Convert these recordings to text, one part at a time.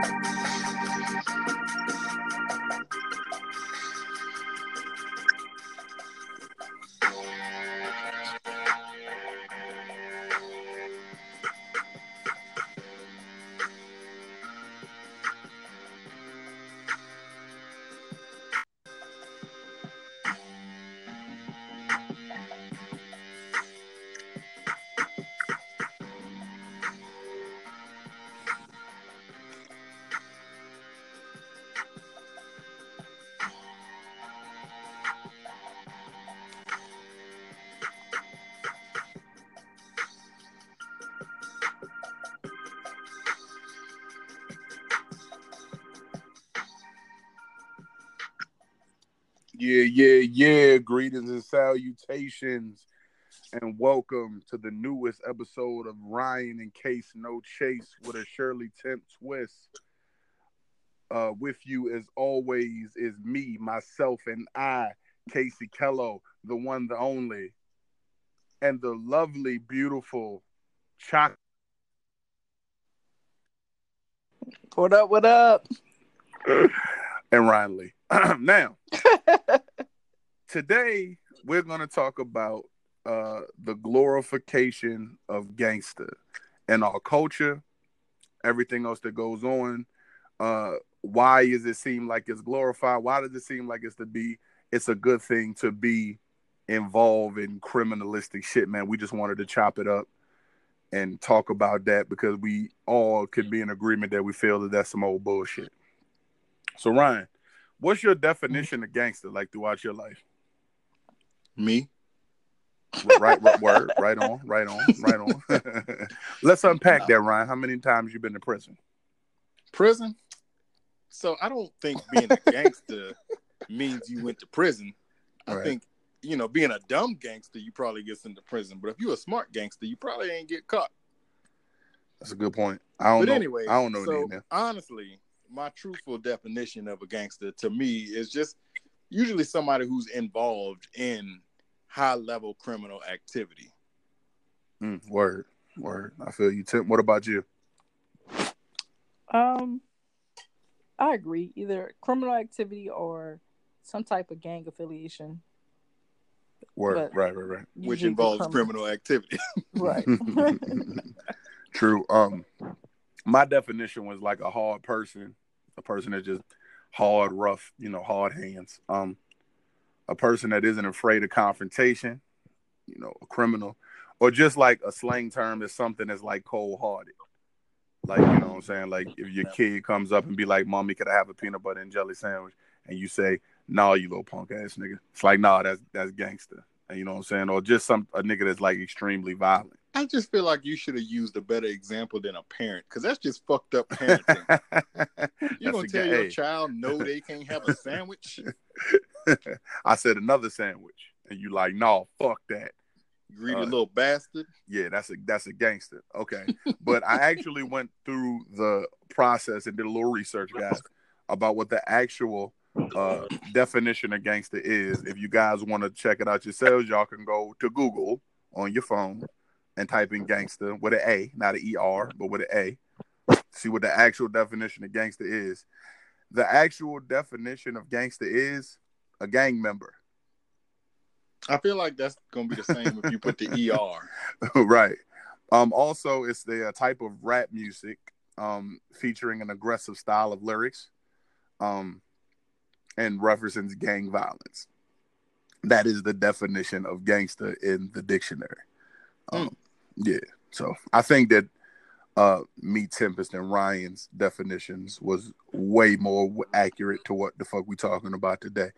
フフフフ。Yeah, yeah, yeah. Greetings and salutations, and welcome to the newest episode of Ryan in Case No Chase with a Shirley Temp twist. Uh, with you, as always, is me, myself, and I, Casey Kello, the one, the only, and the lovely, beautiful Choc. What up? What up? and Ryan Lee. now, today we're going to talk about uh, the glorification of gangster and our culture, everything else that goes on. Uh, why does it seem like it's glorified? Why does it seem like it's to be? It's a good thing to be involved in criminalistic shit, man. We just wanted to chop it up and talk about that because we all could be in agreement that we feel that that's some old bullshit. So, Ryan, What's your definition of gangster like throughout your life? Me. right, right word, right on, right on, right on. Let's unpack that, Ryan. How many times you been to prison? Prison. So I don't think being a gangster means you went to prison. I right. think you know being a dumb gangster, you probably gets into prison. But if you're a smart gangster, you probably ain't get caught. That's a good point. I don't but know. Anyway, I don't know. So honestly, my truthful definition of a gangster to me is just usually somebody who's involved in high level criminal activity. Mm, word, word. I feel you, Tim. What about you? Um, I agree. Either criminal activity or some type of gang affiliation. Word, right, right, right. Which involves criminal. criminal activity. right. True. Um, my definition was like a hard person, a person that just hard, rough, you know, hard hands. Um, a person that isn't afraid of confrontation, you know, a criminal, or just like a slang term is something that's like cold hearted. Like, you know what I'm saying? Like if your kid comes up and be like, Mommy, could I have a peanut butter and jelly sandwich? And you say, Nah, you little punk ass nigga. It's like, nah, that's that's gangster. And you know what I'm saying? Or just some a nigga that's like extremely violent. I just feel like you should have used a better example than a parent because that's just fucked up parenting. you gonna tell your child no, they can't have a sandwich? I said another sandwich, and you like, no, fuck that. Greedy uh, little bastard. Yeah, that's a that's a gangster. Okay, but I actually went through the process and did a little research, guys, about what the actual uh, definition of gangster is. If you guys want to check it out yourselves, y'all can go to Google on your phone and type in gangster with an A, not an ER, but with an A. See what the actual definition of gangster is. The actual definition of gangster is a gang member. I feel like that's gonna be the same if you put the ER. right. Um, also, it's the uh, type of rap music um, featuring an aggressive style of lyrics um, and references gang violence. That is the definition of gangster in the dictionary. Um, mm. Yeah. So I think that uh, me, Tempest, and Ryan's definitions was way more accurate to what the fuck we talking about today.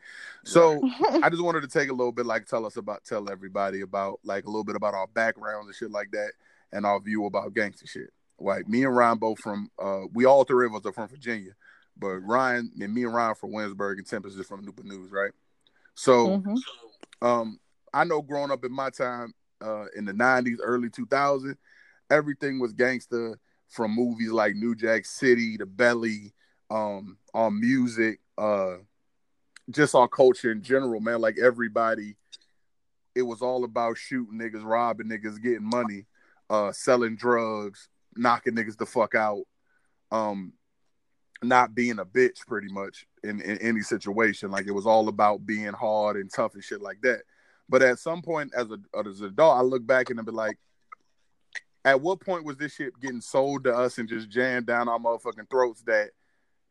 So I just wanted to take a little bit, like, tell us about, tell everybody about, like, a little bit about our backgrounds and shit like that, and our view about gangster shit. Like, me and Ryan both from, uh, we all three of us are from Virginia, but Ryan and me and Ryan from Williamsburg and Tempest is from Newport News, right? So, mm-hmm. um, I know growing up in my time, uh, in the 90s, early 2000s, everything was gangster from movies like New Jack City to Belly, um, our music, uh, just our culture in general, man. Like everybody, it was all about shooting niggas, robbing niggas, getting money, uh, selling drugs, knocking niggas the fuck out. Um, not being a bitch pretty much in, in any situation. Like it was all about being hard and tough and shit like that. But at some point as a as an adult, I look back and I be like, at what point was this shit getting sold to us and just jammed down our motherfucking throats that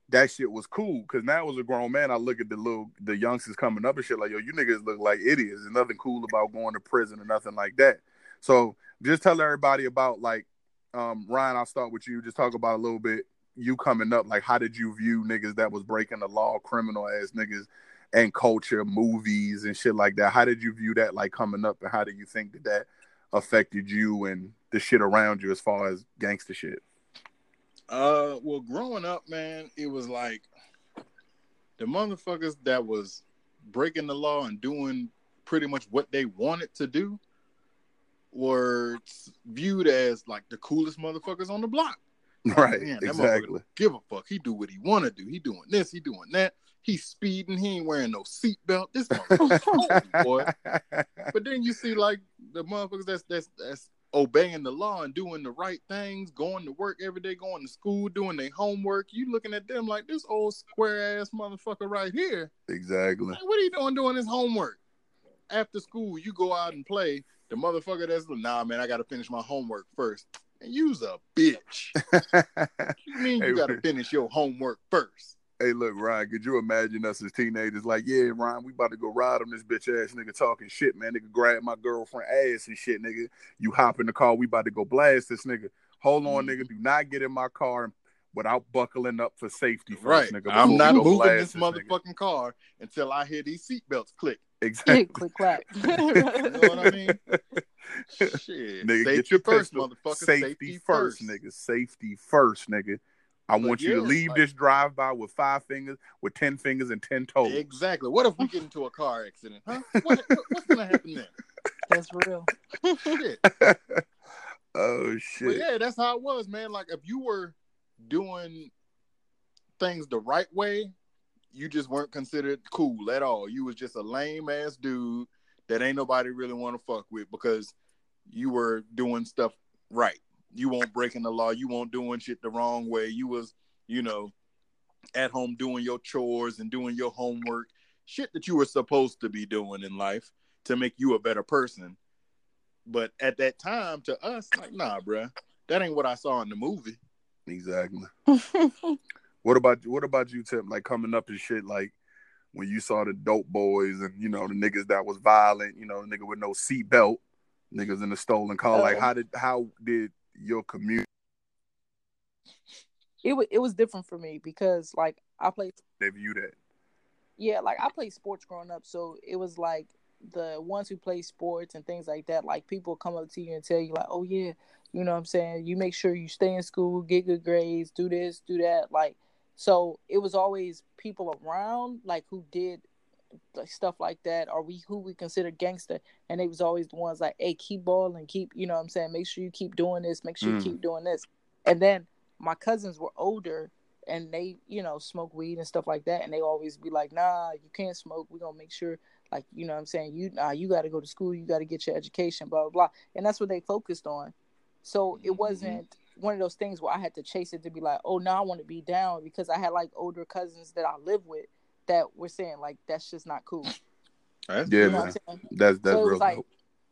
that shit was cool? Because now as a grown man, I look at the little the youngsters coming up and shit like, yo, you niggas look like idiots. There's nothing cool about going to prison or nothing like that. So just tell everybody about like um Ryan, I'll start with you. Just talk about a little bit you coming up. Like how did you view niggas that was breaking the law, criminal ass niggas and culture, movies and shit like that? How did you view that like coming up and how do you think that that affected you and the shit around you as far as gangster shit? Uh, well, growing up, man, it was like the motherfuckers that was breaking the law and doing pretty much what they wanted to do were viewed as like the coolest motherfuckers on the block. Right, Man, exactly. Give a fuck. He do what he want to do. He doing this. He doing that. He's speeding. He ain't wearing no seatbelt. This motherfucker, boy. But then you see like the motherfuckers that's that's that's obeying the law and doing the right things, going to work every day, going to school, doing their homework. You looking at them like this old square ass motherfucker right here. Exactly. Like, what are you doing doing his homework? After school, you go out and play. The motherfucker that's nah, man, I got to finish my homework first. And you's a bitch. you mean you got to finish your homework first? Hey, look, Ryan, could you imagine us as teenagers like, yeah, Ryan, we about to go ride on this bitch ass nigga talking shit, man. Nigga grab my girlfriend ass and shit, nigga. You hop in the car, we about to go blast this nigga. Hold on, mm-hmm. nigga. Do not get in my car without buckling up for safety first, right. nigga. I'm not moving this, this motherfucking car until I hear these seatbelts click. Exactly. click clack. you know what I mean? Shit. Nigga, safety get your first, pistol. motherfucker. Safety, Safety first, first. nigga. Safety first, nigga. I But want you to leave like- this drive by with five fingers, with ten fingers and ten toes. Exactly. What if we get into a car accident? Huh? What, what- what's gonna happen then? That's real. Shit. oh But shit. yeah, that's how it was, man. Like if you were doing things the right way, you just weren't considered cool at all. You was just a lame ass dude that ain't nobody really want to fuck with because you were doing stuff right. You won't breaking the law. You won't doing shit the wrong way. You was, you know, at home doing your chores and doing your homework, shit that you were supposed to be doing in life to make you a better person. But at that time, to us, like, nah, bruh, that ain't what I saw in the movie. Exactly. What about what about you, Tim? Like coming up and shit, like when you saw the dope boys and you know the niggas that was violent, you know, the nigga with no seatbelt, niggas in the stolen car. Like Oh. how did how did your community it was it was different for me because like I played They view that? yeah, like I played sports growing up, so it was like the ones who play sports and things like that, like people come up to you and tell you like, "Oh yeah, you know what I'm saying, you make sure you stay in school, get good grades, do this, do that." Like so it was always people around like who did like stuff like that or we who we consider gangster and they was always the ones like, "Hey, keep balling, keep, you know what I'm saying, make sure you keep doing this, make sure Mm. you keep doing this." And then my cousins were older and they, you know, smoke weed and stuff like that. And they always be like, nah, you can't smoke. We're gonna make sure, like, you know what I'm saying, you nah, you gotta go to school, you gotta get your education, blah blah blah. And that's what they focused on. So it Mhm. wasn't one of those things where I had to chase it to be like, oh now I want to be down because I had like older cousins that I live with that were saying like that's just not cool. That's Yeah, You know man. what I'm saying? That's that's So it was real like- dope.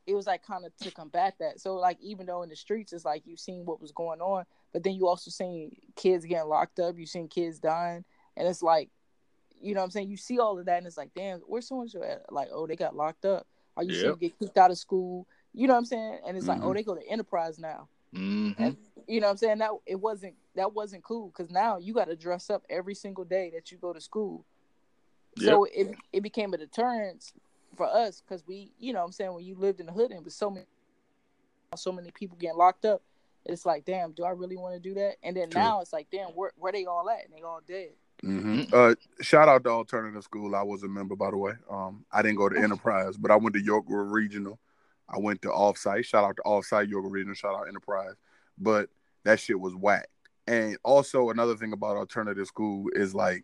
it was like kind of to combat that. So like even though in the streets it's like you've seen what was going on, but then you also seen kids getting locked up, you seen kids dying, and it's like, you know what I'm saying? You see all of that and it's like, damn, where's so and so at? Like, oh, they got locked up. Are you see them get kicked out of school. You know what I'm saying? And it's like, oh, Mhm. they go to enterprise now. Mhm. And you know what I'm saying? That it wasn't that wasn't cool because now you got to dress up every single day that you go to school. So it it became a deterrence for us because we, you know, what I'm saying when you lived in the hood and with so many, so many people getting locked up, it's like, damn, do I really want to do that? And then True. now it's like, damn, where where they all at? And they all dead. hmm Uh, shout out to alternative school. I was a member, by the way. Um, I didn't go to Enterprise, but I went to York Regional. I went to Offsite. Shout out to Offsite York Regional. Shout out Enterprise. But that shit was whack. And also another thing about alternative school is like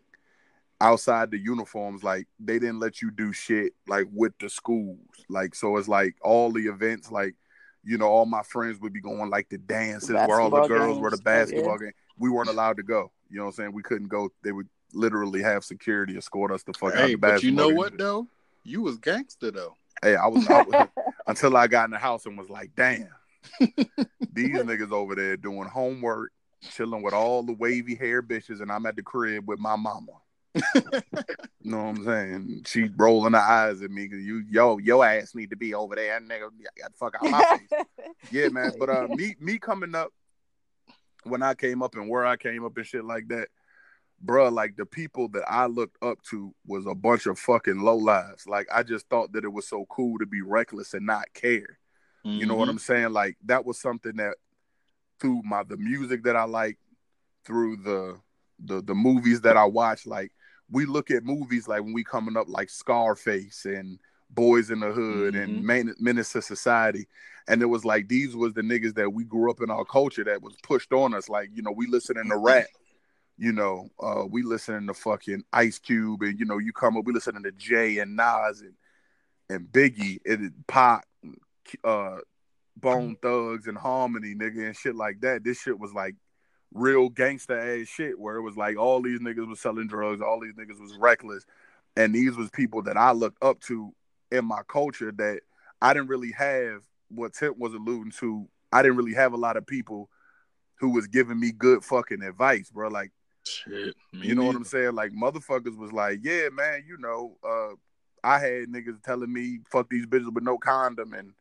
outside the uniforms, like they didn't let you do shit like with the schools. Like so, it's like all the events, like you know, all my friends would be going like the dances where all the Basketball girls were the games, yeah. basketball game. We weren't allowed to go. You know what I'm saying? We couldn't go. They would literally have security escort us the fuck out Hey, the but you know what though? You was gangster though. Hey, I was, I was until I got in the house and was like, damn, these niggas over there doing homework, chilling with all the wavy hair bitches, and I'm at the crib with my mama. know what I'm saying? She rolling her eyes at me because you, yo, your ass need to be over there, nigga. Got the fuck out my face. Yeah, man. But uh, me, me coming up when I came up and where I came up and shit like that, bruh, like the people that I looked up to was a bunch of fucking low lives. Like I just thought that it was so cool to be reckless and not care. You know what I'm saying? Like that was something that through my the music that I like, through the the the movies that I watch, like we look at movies like when we coming up like Scarface and Boys in the Hood and Mhm. Men- Menace to Society. And it was like these was the niggas that we grew up in our culture that was pushed on us. Like, you know, we listening to rap. You know, uh, we listening to fucking Ice Cube and you know, you come up, we listening to Jay and Nas and and Biggie and Pop, uh, Bone Thugs and Harmony, nigga, and shit like that. This shit was like real gangster ass shit where it was like all these niggas was selling drugs, all these niggas was reckless, and these was people that I looked up to in my culture that I didn't really have what Tip was alluding to. I didn't really have a lot of people who was giving me good fucking advice, bro. Like Shit. you know what. I'm saying? Like motherfuckers was like, yeah, man, you know, uh, I had niggas telling me fuck these bitches with no condom and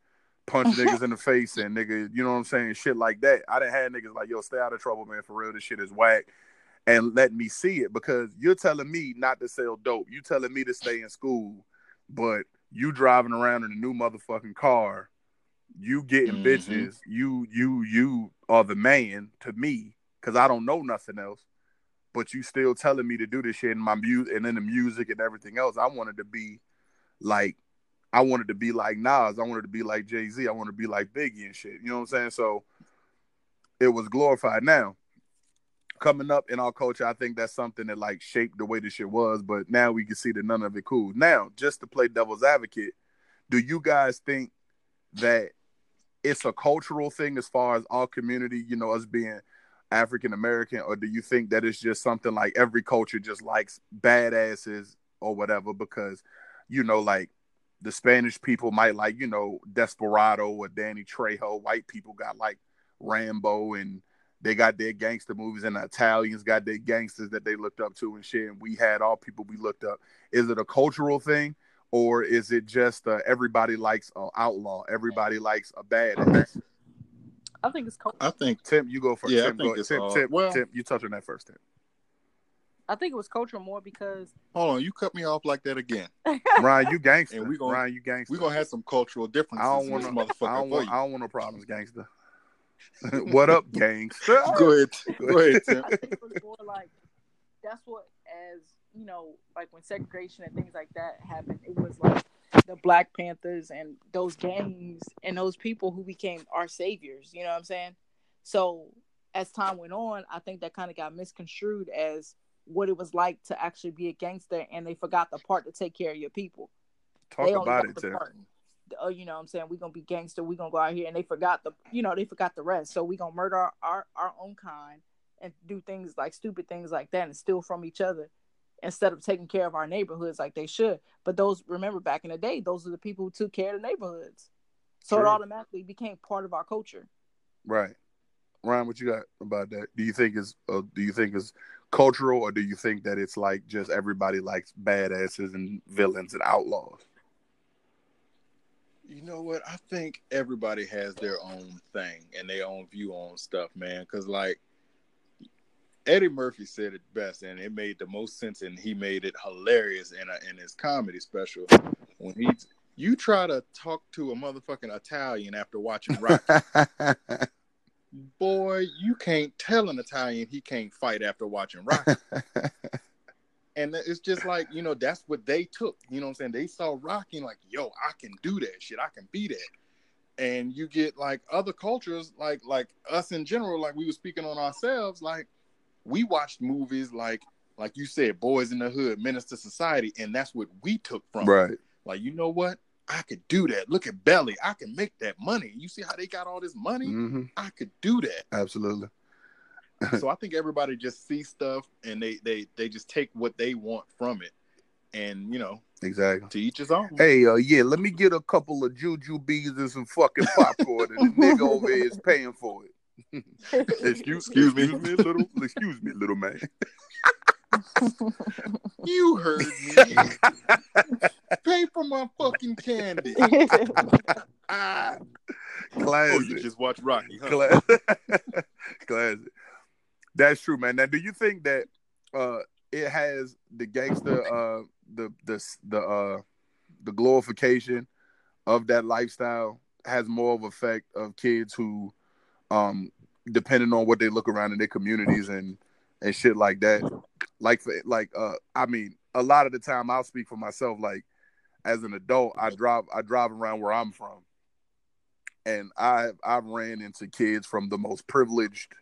punch niggas in the face and nigga, you know what I'm saying? Shit like that. I didn't have niggas like, yo, stay out of trouble, man. For real, this shit is whack. And let me see it because you're telling me not to sell dope. You telling me to stay in school, but you driving around in a new motherfucking car, you getting Mhm. bitches, you you you are the man to me because I don't know nothing else but you still telling me to do this shit in my music and in the music and everything else. I wanted to be like, I wanted to be like Nas. I wanted to be like Jay Z. I wanted to be like Biggie and shit. You know what I'm saying? So it was glorified. Now, coming up in our culture, I think that's something that like shaped the way this shit was. But now we can see that none of it cool. Now, just to play devil's advocate, do you guys think that it's a cultural thing as far as our community, you know, us being African American, or do you think that it's just something like every culture just likes badasses or whatever? Because, you know, like the Spanish people might like, you know, Desperado or Danny Trejo. White people got like Rambo and they got their gangster movies, and the Italians got their gangsters that they looked up to and shit. And we had all people we looked up. Is it a cultural thing? Or is it just uh, everybody likes an outlaw? Everybody likes a badass. I think it's cool. I think Tim, you go first. Yeah, I Tim, think go, it's Tim, all- Tim, well- Tim, you touch on that first, Tim. I think it was cultural more because hold on, you cut me off like that again. Ryan, you gangster. And we gon- Ryan, you gangster. We're gonna have some cultural differences I don't want this no, motherfucker I don't want. I don't want no problems, gangster. what up, gangster? Go ahead. Go ahead, Tim. I think it was more like that's what as you know, like when segregation and things like that happened, it was like the Black Panthers and those gangs and those people who became our saviors. You know what I'm saying? So as time went on, I think that kind of got misconstrued as what it was like to actually be a gangster, and they forgot the part to take care of your people. Talk they about it, the Tim. Oh, you know what I'm saying? We're gonna be gangster, we're gonna go out here and they forgot the you know, they forgot the rest. So we gonna murder our, our, our own kind and do things like stupid things like that and steal from each other instead of taking care of our neighborhoods like they should. But those remember back in the day, those are the people who took care of the neighborhoods. So it automatically became part of our culture. Right. Ryan, what you got about that? Do you think is uh, do you think is cultural, or do you think that it's like just everybody likes badasses and villains and outlaws? You know what? I think everybody has their own thing and their own view on stuff, man. Because like Eddie Murphy said it best, and it made the most sense, and he made it hilarious in a, in his comedy special when he you try to talk to a motherfucking Italian after watching Rock, boy, you can't tell an Italian he can't fight after watching Rock. And it's just like, you know, that's what they took. You know what I'm saying? They saw Rocky and like, yo, I can do that shit. I can be that. And you get like other cultures, like like us in general, like we were speaking on ourselves, like we watched movies like like you said, Boys in the Hood, Menace to Society, and that's what we took from. it. right. Like, you know what? I could do that. Look at Belly. I can make that money. You see how they got all this money? hmm I could do that. Absolutely. so I think everybody just sees stuff and they they they just take what they want from it, and you know, exactly. To each his own. Hey, uh, yeah, let me get a couple of juju bees and some fucking popcorn, and the nigga over here is paying for it. excuse, excuse me, excuse me, little, excuse me, little man. You heard me. Pay for my fucking candy. ah, classic. Oh, you just watch Rocky, huh? Classic. classic. That's true, man. Now, do you think that uh, it has the gangster, uh, the the the uh, the glorification of that lifestyle has more of effect of kids who, um, depending on what they look around in their communities and and shit like that. Like like uh, I mean, a lot of the time I'll speak for myself. Like as an adult, I drive I drive around where I'm from, and I I've ran into kids from the most privileged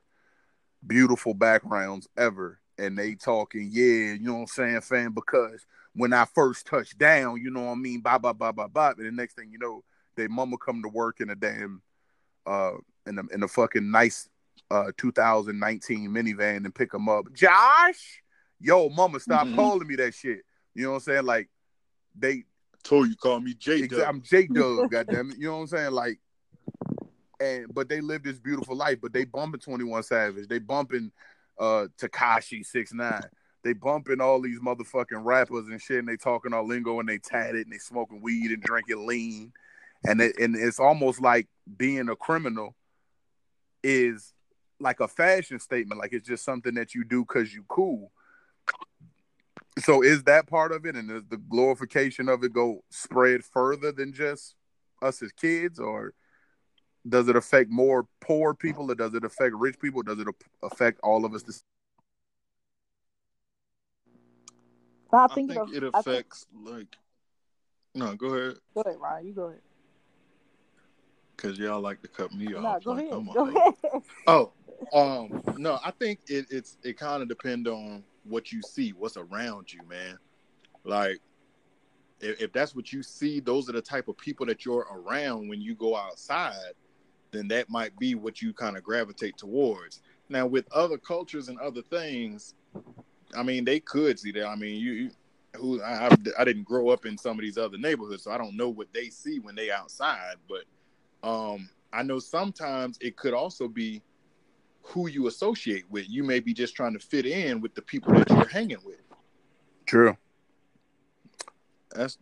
beautiful backgrounds ever. And they talking, yeah, you know what I'm saying, fam, because when I first touched down, you know what I mean, blah, blah, blah, blah, blah. And the next thing you know, they mama come to work in a damn uh in a in a fucking nice uh 2019 minivan and pick them up. Josh, yo, mama, stop mm-hmm. calling me that shit. You know what I'm saying? Like they told you call me J Dub. I'm J Dub, goddamn it. You know what I'm saying? Like and but they live this beautiful life. But they bumping Twenty One Savage, they bumping uh Tekashi Six Nine, they bumping all these motherfucking rappers and shit, and they talking all lingo and they tatted and they smoking weed and drinking lean, and it, and it's almost like being a criminal is like a fashion statement, like it's just something that you do because you cool. So is that part of it, and does the glorification of it go spread further than just us as kids, or does it affect more poor people or does it affect rich people? Does it affect all of us? To... I think, I think it, it affects think... like. No, go ahead. Go ahead, Ryan. You go ahead. Cause y'all like to cut me no, off. Go like, ahead. Go ahead. Oh, um, no, I think it, it's it kind of depend on what you see, what's around you, man. Like, if, if that's what you see, those are the type of people that you're around when you go outside then that might be what you kind of gravitate towards. Now, with other cultures and other things, I mean, they could see that. I mean, you, you who I, I didn't grow up in some of these other neighborhoods, so I don't know what they see when they outside. But um, I know sometimes it could also be who you associate with. You may be just trying to fit in with the people that you're hanging with. True. That's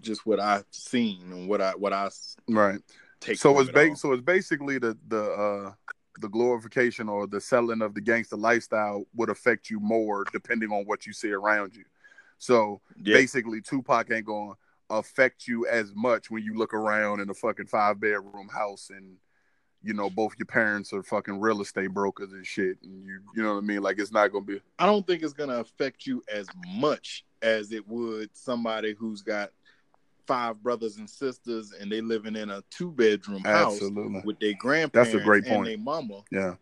just what I've seen and what I what I right take. So it's ba- so it's basically the the uh the glorification or the selling of the gangster lifestyle would affect you more depending on what you see around you. So yeah. basically, Tupac ain't going affect you as much when you look around in a fucking five bedroom house and you know both your parents are fucking real estate brokers and shit and you you know what I mean like it's not going to be I don't think it's going to affect you as much as it would somebody who's got five brothers and sisters and they living in a two bedroom house with their grandparents That's a great point. and their mama. Yeah.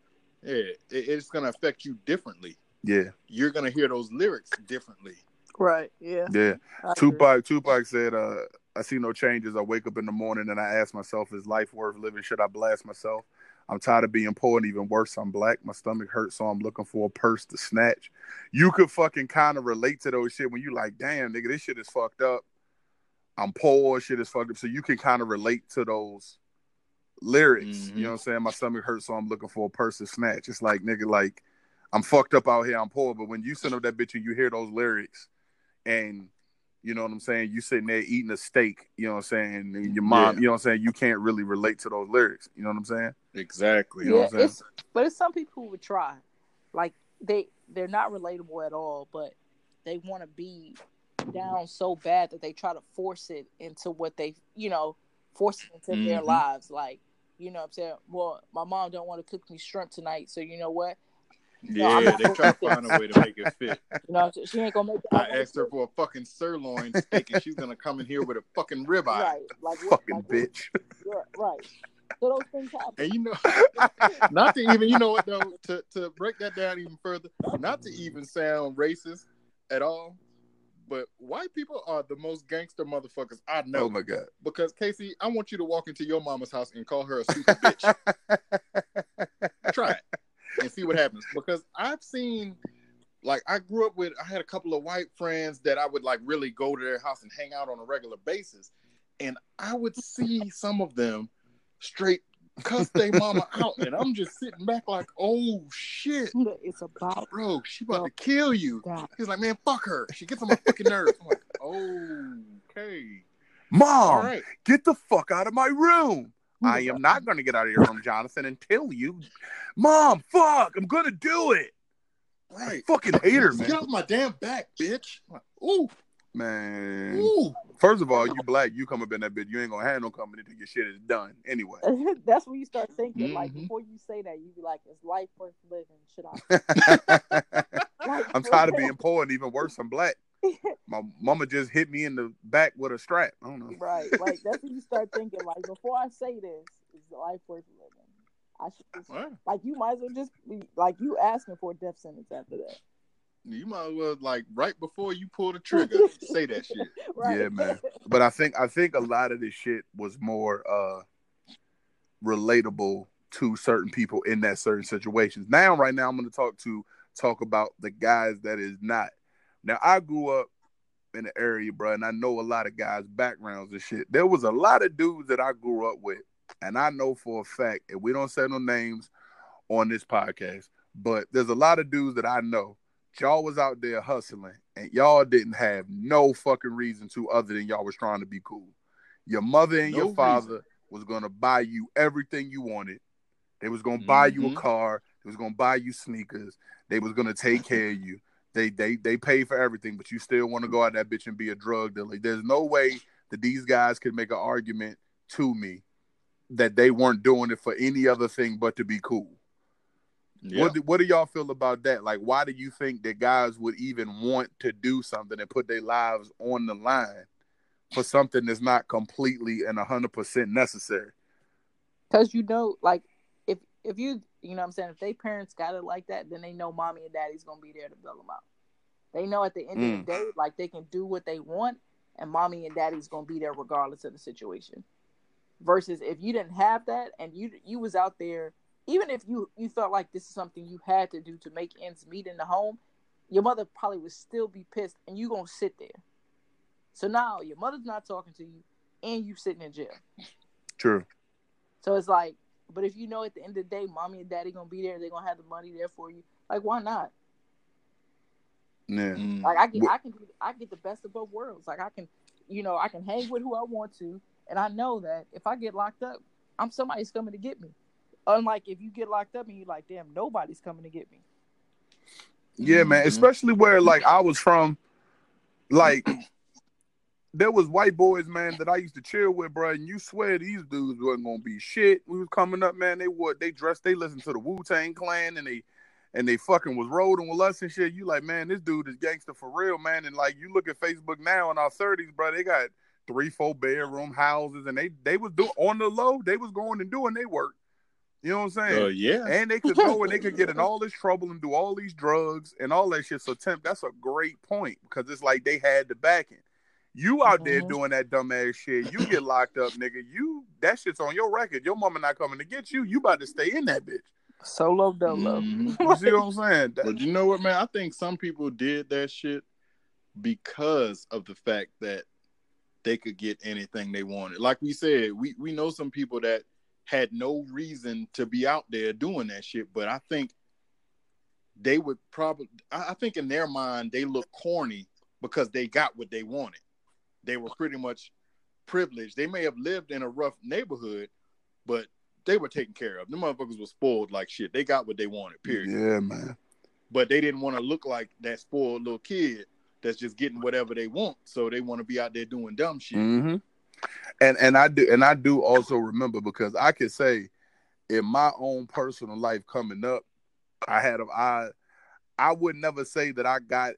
Yeah. It, it's gonna affect you differently. Yeah. You're gonna hear those lyrics differently. Right. Yeah. Yeah. I Tupac agree. Tupac said, uh, I see no changes. I wake up in the morning and I ask myself, is life worth living? Should I blast myself? I'm tired of being poor and even worse, I'm black. My stomach hurts, so I'm looking for a purse to snatch. You could fucking kind of relate to those shit when you like, damn, nigga, this shit is fucked up I'm poor, shit is fucked up. So you can kind of relate to those lyrics. Mm-hmm. You know what I'm saying? My stomach hurts, so I'm looking for a purse to snatch. It's like nigga, like I'm fucked up out here, I'm poor. But when you send up that bitch and you hear those lyrics and you know what I'm saying, you sitting there eating a steak, you know what I'm saying, and your mom, yeah. you know what I'm saying, you can't really relate to those lyrics. You know what I'm saying? Exactly. You know yeah, it's, but it's some people who would try. Like they they're not relatable at all, but they want to be down so bad that they try to force it into what they, you know, force it into mm-hmm. their lives. Like, you know what I'm saying? Well, my mom don't want to cook me shrimp tonight, so you know what? Yeah, no, they try to find a way to make it fit. You know, she ain't gonna make it. I asked her for a fucking sirloin steak, and she's gonna come in here with a fucking ribeye. Right, like fucking like, bitch. right. So those things happen. And you know, not to even, you know what though, to to break that down even further, not to even sound racist at all, but white people are the most gangster motherfuckers I know. Oh my god! Because Casey, I want you to walk into your mama's house and call her a super bitch. Try it. And see what happens. Because I've seen, like, I grew up with, I had a couple of white friends that I would like really go to their house and hang out on a regular basis, and I would see some of them straight cuss their mama out, and I'm just sitting back like, oh shit, It's about bro, she about to kill you. that. He's like, man, fuck her. She gets on my fucking nerves. I'm like, oh, okay, all Mom, right. get the fuck out of my room. I am not going to get out of your room, Jonathan, until you. Mom, fuck, I'm going to do it. I Right. fucking hate her, Get off my damn back, bitch. Ooh, Man. ooh. First of all, you black, you come up in that bitch. You ain't going to have no company until your shit is done anyway. That's when you start thinking. Like Mhm. before you say that, you be like, "Is life worth living? Should I?" Like, I'm tired of being poor and even worse, I'm black. My mama just hit me in the back with a strap. I don't know. right. Like that's when you start thinking. Like before I say this, is life worth living? I should just, like you might as well just be like you asking for a death sentence after that. you might as well like right before you pull the trigger, say that shit. Right. Yeah, man. But I think I think a lot of this shit was more uh relatable to certain people in that certain situations. Now, right now, I'm going to talk to talk about the guys that is not. Now, I grew up in the area, bro, and I know a lot of guys' backgrounds and shit. There was a lot of dudes that I grew up with, and I know for a fact, and we don't say no names on this podcast, but there's a lot of dudes that I know. Y'all was out there hustling, and y'all didn't have no fucking reason to other than y'all was trying to be cool. Your mother and No your father reason. was gonna buy you everything you wanted. They was gonna buy you a Mhm. car. They was gonna buy you sneakers. They was gonna take care of you. They they they pay for everything, but you still want to go out that bitch and be a drug dealer. There's no way that these guys could make an argument to me that they weren't doing it for any other thing but to be cool. Yeah. What do, what do y'all feel about that? Like, why do you think that guys would even want to do something and put their lives on the line for something that's not completely and hundred percent necessary? Because you know, like if you you know what I'm saying, if they parents got it like that, then they know mommy and daddy's gonna be there to bail them out. They know at the end Mm. of the day, like they can do what they want, and mommy and daddy's gonna be there regardless of the situation. Versus if you didn't have that and you you was out there, even if you you felt like this is something you had to do to make ends meet in the home, your mother probably would still be pissed, and you gonna sit there. So now your mother's not talking to you, and you sitting in jail. True. So it's like, but if you know at the end of the day, mommy and daddy gonna be there, they're gonna have the money there for you. Like, why not? Yeah. Mm. Like, I get, Wh- I can, I get the best of both worlds. Like, I can, you know, I can hang with who I want to, and I know that if I get locked up, I'm somebody's coming to get me. Unlike if you get locked up and you're like, damn, nobody's coming to get me. Yeah, man. Mhm. Especially where like I was from, like there was white boys, man, that I used to chill with, bro. And you swear these dudes wasn't gonna be shit. We was coming up, man. They would they dressed, they listened to the Wu Tang Clan, and they and they fucking was rolling with us and shit. You like, man, this dude is gangster for real, man. And like you look at Facebook now in our thirties, bro, they got three, four bedroom houses, and they they was doing on the low, they was going and doing their work. You know what I'm saying? Uh, yeah. and they could go and they could get in all this trouble and do all these drugs and all that shit. So, Temp, that's a great point because it's like they had the backing. You out there Mhm. doing that dumbass shit, you get locked up, nigga. You that shit's on your record. Your mama not coming to get you. You about to stay in that bitch. Solo dolo. Mhm. You see what I'm saying? That- But you know what, man? I think some people did that shit because of the fact that they could get anything they wanted. Like we said, we, we know some people that had no reason to be out there doing that shit, but I think they would probably I I think in their mind they look corny because they got what they wanted. They were pretty much privileged. They may have lived in a rough neighborhood, but they were taken care of. The motherfuckers were spoiled like shit. They got what they wanted, period Yeah, man. but they didn't want to look like that spoiled little kid that's just getting whatever they want. So they want to be out there doing dumb shit. hmm And and I do and I do also remember because I could say in my own personal life coming up, I had a I I would never say that I got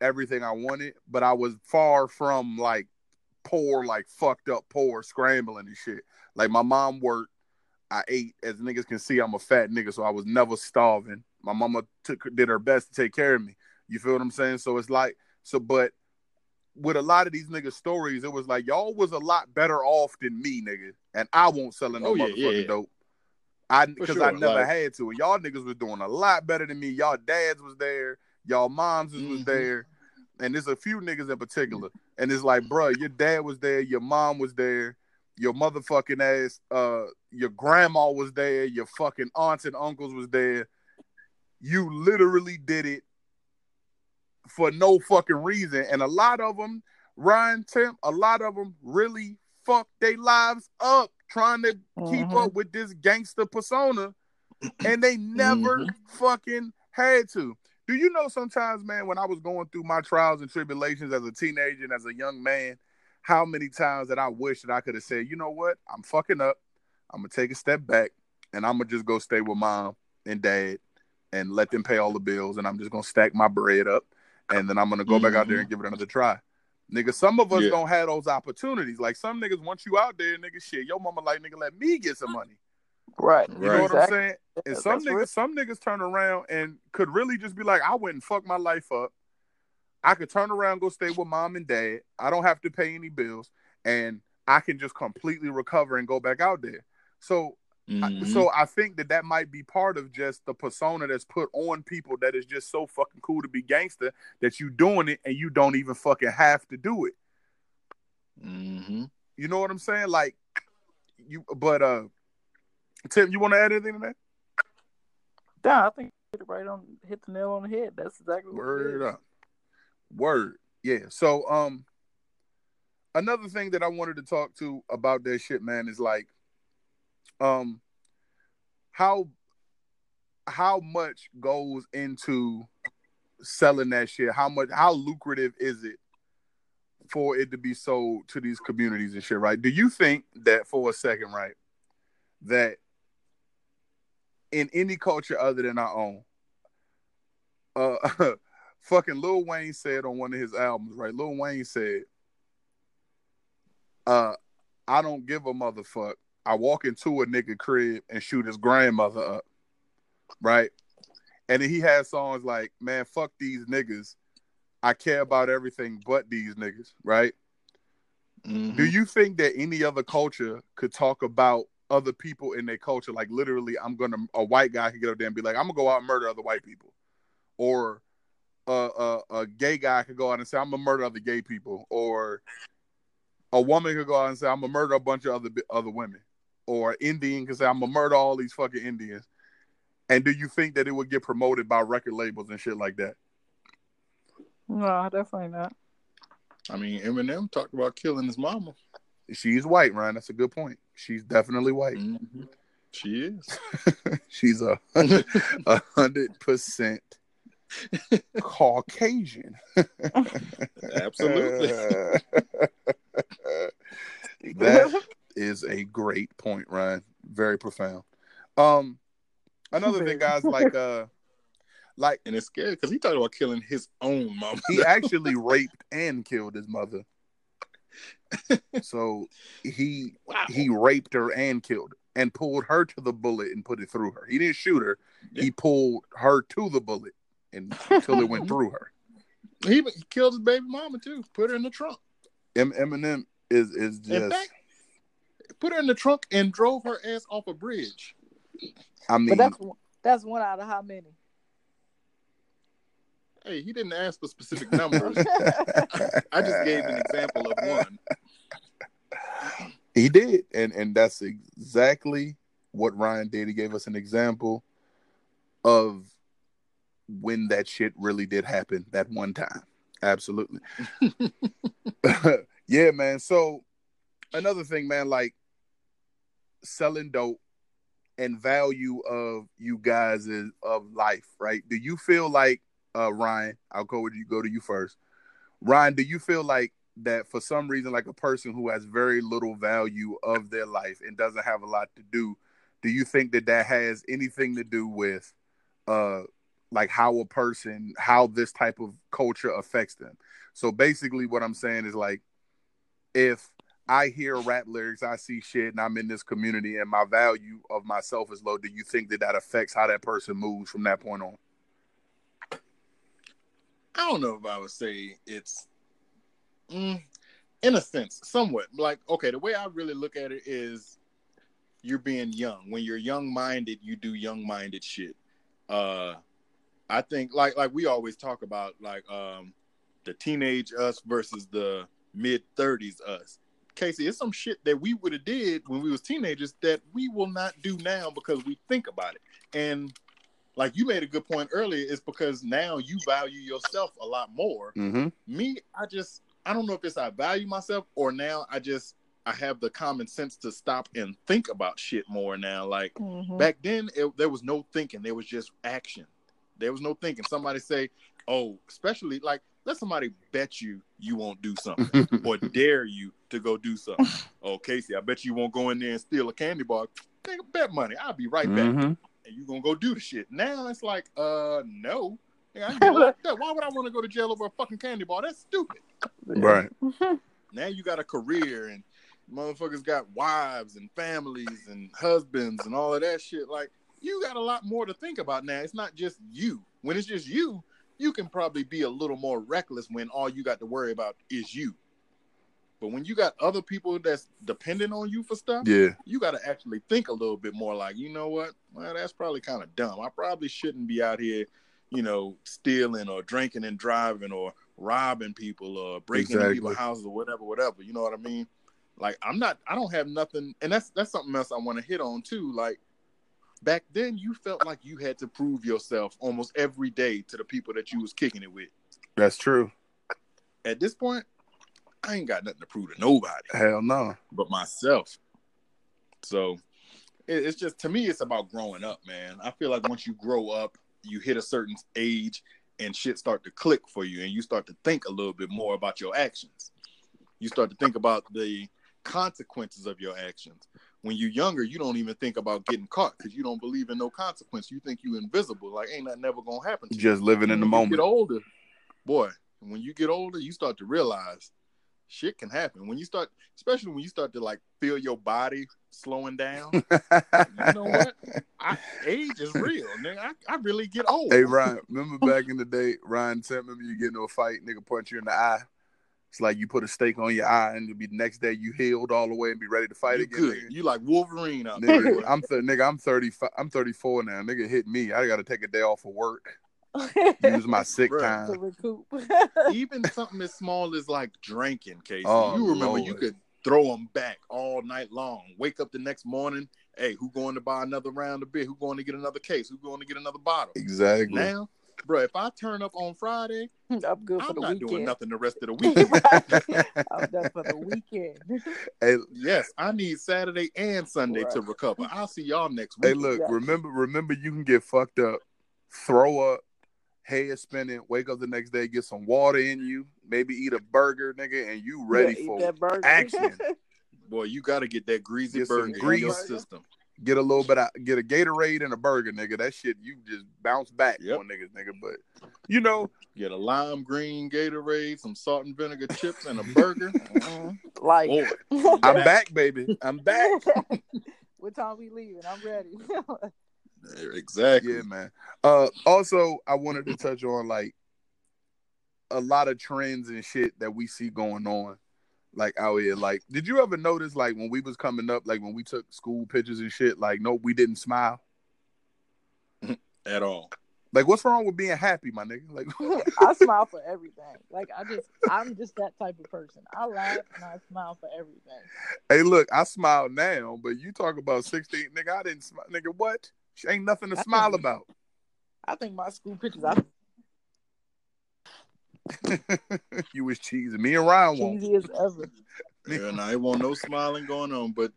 everything I wanted, but I was far from like poor, like fucked up poor, scrambling and shit. Like my mom worked, I ate. As niggas can see, I'm a fat nigga, so I was never starving. My mama took did her best to take care of me. You feel what I'm saying? So it's like so, but with a lot of these niggas' stories, it was like y'all was a lot better off than me, nigga, and I won't sell no Oh, yeah, motherfucking yeah, yeah. dope. I because sure, I never like- had to. And y'all niggas was doing a lot better than me. Y'all dads was there. Y'all moms was Mhm. there. And there's a few niggas in particular. And it's like, bruh, your dad was there, your mom was there, your motherfucking ass, uh, your grandma was there, your fucking aunts and uncles was there. You literally did it for no fucking reason. And a lot of them, Ryan Temp, a lot of them really fucked their lives up trying to keep Mhm. up with this gangster persona. And they never fucking had to. Do you know sometimes, man, when I was going through my trials and tribulations as a teenager and as a young man, how many times that I wish that I could have said, you know what, I'm fucking up. I'm gonna take a step back and I'm gonna just go stay with mom and dad and let them pay all the bills and I'm just gonna stack my bread up and then I'm gonna go back out there mm-hmm. and give it another try. Nigga, some of us Yeah. don't have those opportunities. Like some niggas, once you out there, nigga, shit, your mama like, nigga, let me get some money. Right. You Right. know what I'm saying? And Yeah, some that's niggas, real. some niggas turn around and could really just be like, I went and fucked my life up. I could turn around, go stay with mom and dad. I don't have to pay any bills, and I can just completely recover and go back out there. So, I- Mhm. so I think that that might be part of just the persona that's put on people that is just so fucking cool to be gangster that you doing it and you don't even fucking have to do it. Mhm. You know what I'm saying? Like you, but uh, Tim, you want to add anything to that? Yeah, I think hit it right on hit the nail on the head. That's exactly Word up. Word. Yeah. So um another thing that I wanted to talk to about that shit, man, is like um how how much goes into selling that shit? How much how lucrative is it for it to be sold to these communities and shit, right? Do you think that for a second, right, that in any culture other than our own, uh fucking Lil Wayne said on one of his albums, right? Lil Wayne said, uh, I don't give a motherfuck. I walk into a nigga crib and shoot his grandmother up. Right? And then he has songs like, Man, fuck these niggas. I care about everything but these niggas, right? Mhm. Do you think that any other culture could talk about other people in their culture? Like literally, I'm gonna a white guy could get up there and be like, I'm gonna go out and murder other white people, or a a, a gay guy could go out and say, I'm gonna murder other gay people, or a woman could go out and say, I'm gonna murder a bunch of other other women, or Indian could say, I'm gonna murder all these fucking Indians. And do you think that it would get promoted by record labels and shit like that? No, definitely not. I mean, Eminem talked about killing his mama. She's white, Ryan. That's a good point. She's definitely white. Mhm. She is. She's a hundred, a hundred percent Caucasian. Absolutely. that is a great point, Ryan. Very profound. Um, another thing, guys, like uh, like And it's scary because he talked about killing his own mom. he actually raped and killed his mother. So he Wow. he raped her and killed her and pulled her to the bullet and put it through her. He didn't shoot her. He pulled her to the bullet and until it went through her. He, he killed his baby mama too. Put her in the trunk. M- Eminem is is In just. fact, put her in the trunk and drove her ass off a bridge. I mean, But that's that's one out of how many? Hey, he didn't ask for specific numbers. I just gave an example of one. He did, and and that's exactly what Ryan did. He gave us an example of when that shit really did happen that one time. Absolutely. yeah, man. So another thing, man, like selling dope and value of you guys is of life, right? Do you feel like uh Ryan, I'll go with you go to you first. Ryan, do you feel like that for some reason, like a person who has very little value of their life and doesn't have a lot to do, do you think that that has anything to do with, uh, like how a person, how this type of culture affects them? So basically, what I'm saying is like, if I hear rap lyrics, I see shit, and I'm in this community, and my value of myself is low, do you think that that affects how that person moves from that point on? I don't know if I would say it's, mm, in a sense, somewhat like okay. The way I really look at it is, you're being young. When you're young minded, you do young minded shit. Uh, I think like like we always talk about like um the teenage us versus the mid thirties us. Casey, it's some shit that we would have did when we was teenagers that we will not do now because we think about it. And like you made a good point earlier, it's because now you value yourself a lot more. Mm-hmm. Me, I just I don't know if it's I value myself or now I just I have the common sense to stop and think about shit more now. Like Mhm. back then, it, there was no thinking; there was just action. There was no thinking. Somebody say, "Oh," especially like let somebody bet you you won't do something or dare you to go do something. oh, Casey, I bet you won't go in there and steal a candy bar. Take bet money. I'll be right back, Mhm. And you gonna go do the shit. Now it's like, uh, no. Yeah, I can get locked up. Why would I want to go to jail over a fucking candy bar? That's stupid. Right. Now you got a career and motherfuckers got wives and families and husbands and all of that shit. Like you got a lot more to think about now. It's not just you. When it's just you, you can probably be a little more reckless when all you got to worry about is you. But when you got other people that's dependent on you for stuff, Yeah. you got to actually think a little bit more like, you know what? Well, that's probably kind of dumb. I probably shouldn't be out here, you know, stealing or drinking and driving or robbing people or breaking Exactly. people's houses or whatever, whatever. You know what I mean? Like I'm not I don't have nothing and that's that's something else I want to hit on too. Like back then you felt like you had to prove yourself almost every day to the people that you was kicking it with. That's true. At this point, I ain't got nothing to prove to nobody. Hell no. but myself. So it, it's just to me, it's about growing up, man. I feel like once you grow up, you hit a certain age and shit start to click for you, and you start to think a little bit more about your actions. You start to think about the consequences of your actions. When you're younger, you don't even think about getting caught because you don't believe in no consequence. You think you invisible, like ain't that never gonna happen. To you. Just living in the When you moment. get older, boy, when you get older, you start to realize shit can happen. When you start, especially when you start to like feel your body slowing down. you know what? I, age is real, nigga. I, I really get old. Hey Ryan, remember back in the day, Ryan said, remember you get into a fight, nigga punch you in the eye. It's like you put a stake on your eye, and it'll be the next day you healed all the way and be ready to fight you again. good. Nigga. You like Wolverine there. Nigga. I'm th- nigga. I'm thirty. I'm thirty four now. Nigga hit me. I got to take a day off of work. Use my sick Bruh. time. to recoup. Even something as small as like drinking, Casey. Oh, you remember you Lord. could throw them back all night long. Wake up the next morning. Hey, who going to buy another round of beer? Who going to get another case? Who going to get another bottle? Exactly. Now, bro, if I turn up on Friday, I'm good for I'm the not weekend. doing nothing the rest of the week. Right. I'm done for the weekend. Hey, yes, I need Saturday and Sunday to recover. I'll see y'all next week. hey, look. Yeah. Remember, remember, you can get fucked up, throw up, head spinning, wake up the next day, get some water in you, maybe eat a burger, nigga, and you ready Yeah, for that burger. action. Boy, you got to get that greasy Get some burger in grease. your system. get a little bit of get a Gatorade and a burger, nigga. That shit you just bounce back Yep. on niggas, nigga. But you know, Get a lime green Gatorade, some salt and vinegar chips, and a burger. Mhm. like, Boy, I'm back, baby. I'm back. what time we leaving? I'm ready. exactly. Yeah, man. Uh also I wanted to touch on like a lot of trends and shit that we see going on like out here. Like, did you ever notice like when we was coming up, like when we took school pictures and shit, like no, we didn't smile? At all. Like, what's wrong with being happy, my nigga? Like I smile for everything. Like I just, I'm just that type of person. I laugh and I smile for everything. Hey, look, I smile now, but you talk about 16, nigga, I didn't smile. Nigga, what? Ain't nothing to I smile think- about. I think my school pictures, I you was cheesy. Me and Ryan won't. cheesy as ever. Yeah, now it wasn't no smiling going on, but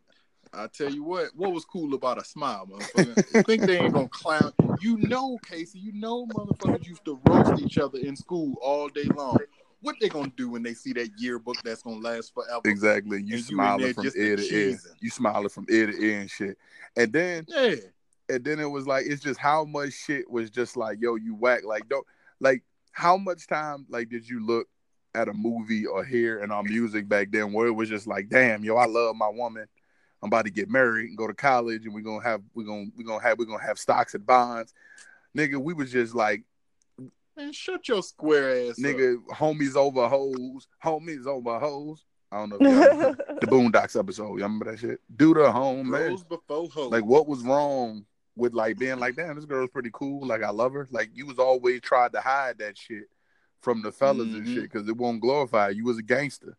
I tell you what, what was cool about a smile, motherfucker? You think they ain't gonna clown? You know, Casey, you know, motherfuckers used to roast each other in school all day long. What they gonna do when they see that yearbook that's gonna last forever? Exactly. You And smiling there from ear to ear. You smiling from ear to ear and shit. And then Yeah, and then it was like it's just how much shit was just like, yo, you whack. Like don't like how much time like did you look at a movie or hear in our music back then where it was just like, damn, yo, I love my woman. I'm about to get married and go to college and we're gonna have we're gonna we're gonna have we're gonna have stocks and bonds. Nigga, we was just like, man, shut your square ass up. nigga, homies over hoes, homies over hoes. I don't know if y'all the Boondocks episode. Y'all remember that shit? Do the home man. Before hoes. Like, what was wrong with like being like, damn, this girl's pretty cool. Like, I love her. Like, you was always tried to hide that shit from the fellas and Mhm. shit because it won't glorify you. You was a gangster.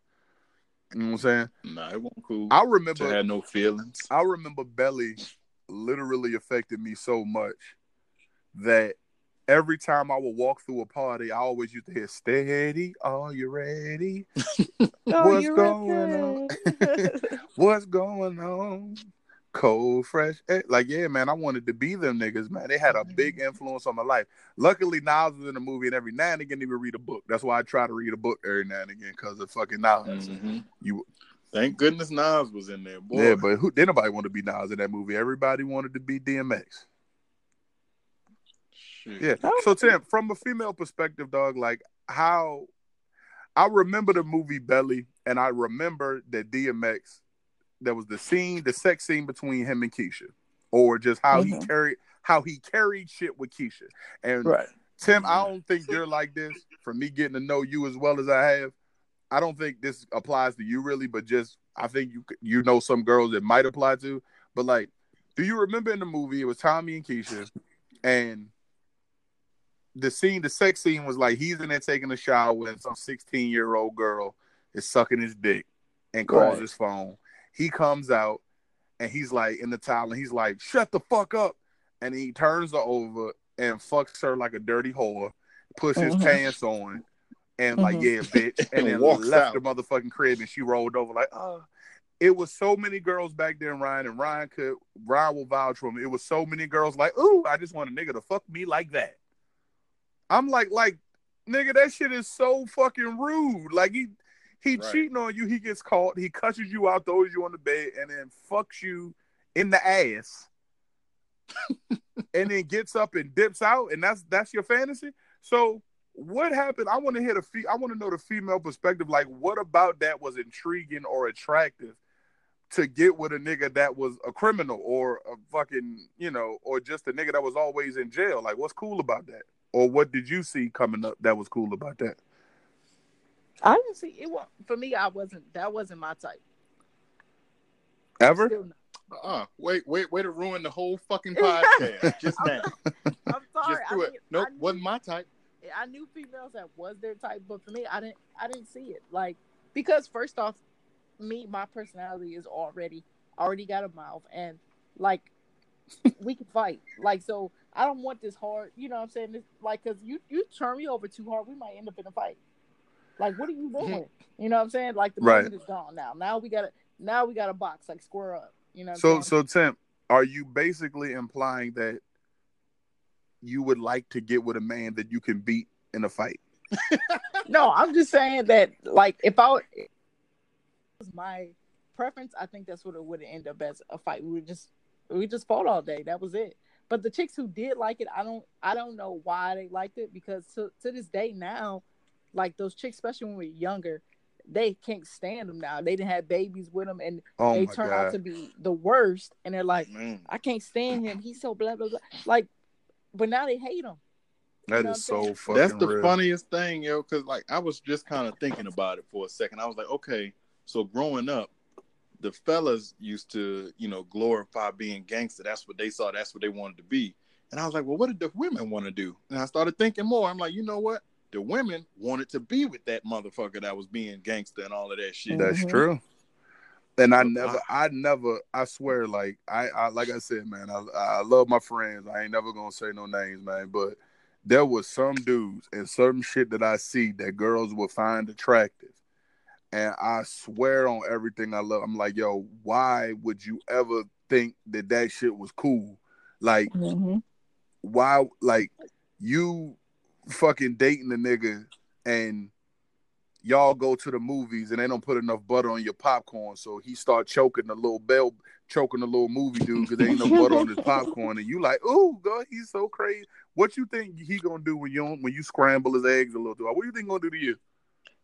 You know what I'm saying? Nah, it won't cool. I to remember. had no feelings. I remember Belly literally affected me so much that every time I would walk through a party, I always used to hear "Steady, are you ready? What's you're going on? What's going on?" Cold, fresh, like yeah, man. I wanted to be them niggas, man. They had a big influence on my life. Luckily, Nas was in the movie, and every now and again, he would read a book. That's why I try to read a book every now and again because of fucking Nas. Mhm. You, Thank goodness Nas was in there, boy. yeah, but who did nobody want to be Nas in that movie? Everybody wanted to be DMX. Shit. Yeah. So Tim, from a female perspective, dog, like how I remember the movie Belly, and I remember that DMX. There was the scene, the sex scene between him and Keisha, or just how he Mhm. carried how he carried shit with Keisha. And right. Tim, I don't think you're like this. For me getting to know you as well as I have, I don't think this applies to you really, but just I think you you know some girls it might apply to. But like, do you remember in the movie it was Tommy and Keisha, and the scene, the sex scene was like he's in there taking a shower and some 16 year old girl is sucking his dick and calls Right. his phone. He comes out and he's like in the towel and he's like, "Shut the fuck up!" And he turns her over and fucks her like a dirty whore, puts his Mhm. pants on, and like, Mhm. yeah, bitch, and then Walks left out. the motherfucking crib and she rolled over like, oh. It was so many girls back then, Ryan, and Ryan could Ryan will vouch for me. It was so many girls like, ooh, I just want a nigga to fuck me like that. I'm like, like, nigga, that shit is so fucking rude. Like he he Right. cheating on you, he gets caught, he cusses you out, throws you on the bed, and then fucks you in the ass. and then gets up and dips out, and that's that's your fantasy. So what happened? I want to hear the fe- I want to know the female perspective. Like, what about that was intriguing or attractive to get with a nigga that was a criminal or a fucking, you know, or just a nigga that was always in jail? Like, what's cool about that? Or what did you see coming up that was cool about that? I didn't see it. Was, for me, I wasn't. That wasn't my type. Ever? Still not. Uh-uh. Wait, wait, way to ruin the whole fucking podcast just now. I'm sorry. Just I do it. mean, Nope, knew- wasn't my type. I knew females that was their type, but for me, I didn't. I didn't see it. Like because first off, me, my personality is already already got a mouth, and like we can fight. Like so, I don't want this hard. You know what I'm saying? This, like because you you turn me over too hard, we might end up in a fight. Like what are you doing? you know what I'm saying? Like the Right. is gone now. Now we got to now we got a box like square up. You know. So, so Tim, are you basically implying that you would like to get with a man that you can beat in a fight? No, I'm just saying that like if I was my preference, I think that's what it would end up as a fight. We would just we just fought all day. That was it. But the chicks who did like it, I don't I don't know why they liked it because to to this day now, like those chicks, especially when we were younger, they can't stand them now. They didn't have babies with them, and Oh they turn god! out to be the worst. And they're like, Man. I can't stand him. He's so blah blah blah. Like, but now they hate him. that know is so saying? fucking. That's the real. funniest thing, yo, because like I was just kind of thinking about it for a second. I was like, okay, so growing up, the fellas used to, you know, glorify being gangster. That's what they saw. That's what they wanted to be. And I was like, well, what did the women want to do? And I started thinking more. I'm like, you know what? The women wanted to be with that motherfucker that was being gangster and all of that shit. That's Mhm. true. And I never, I never, I swear, like I, I like I said, man, I, I love my friends. I ain't never gonna say no names, man. But there was some dudes and certain shit that I see that girls would find attractive, and I swear on everything I love. I'm like, yo, why would you ever think that that shit was cool? Like, Mm-hmm. why like you fucking dating a nigga and y'all go to the movies and they don't put enough butter on your popcorn so he start choking the little bell choking the little movie dude because there ain't no butter on his popcorn and you like oh god he's so crazy what you think he gonna do when you when you scramble his eggs a little too what do you think gonna do to you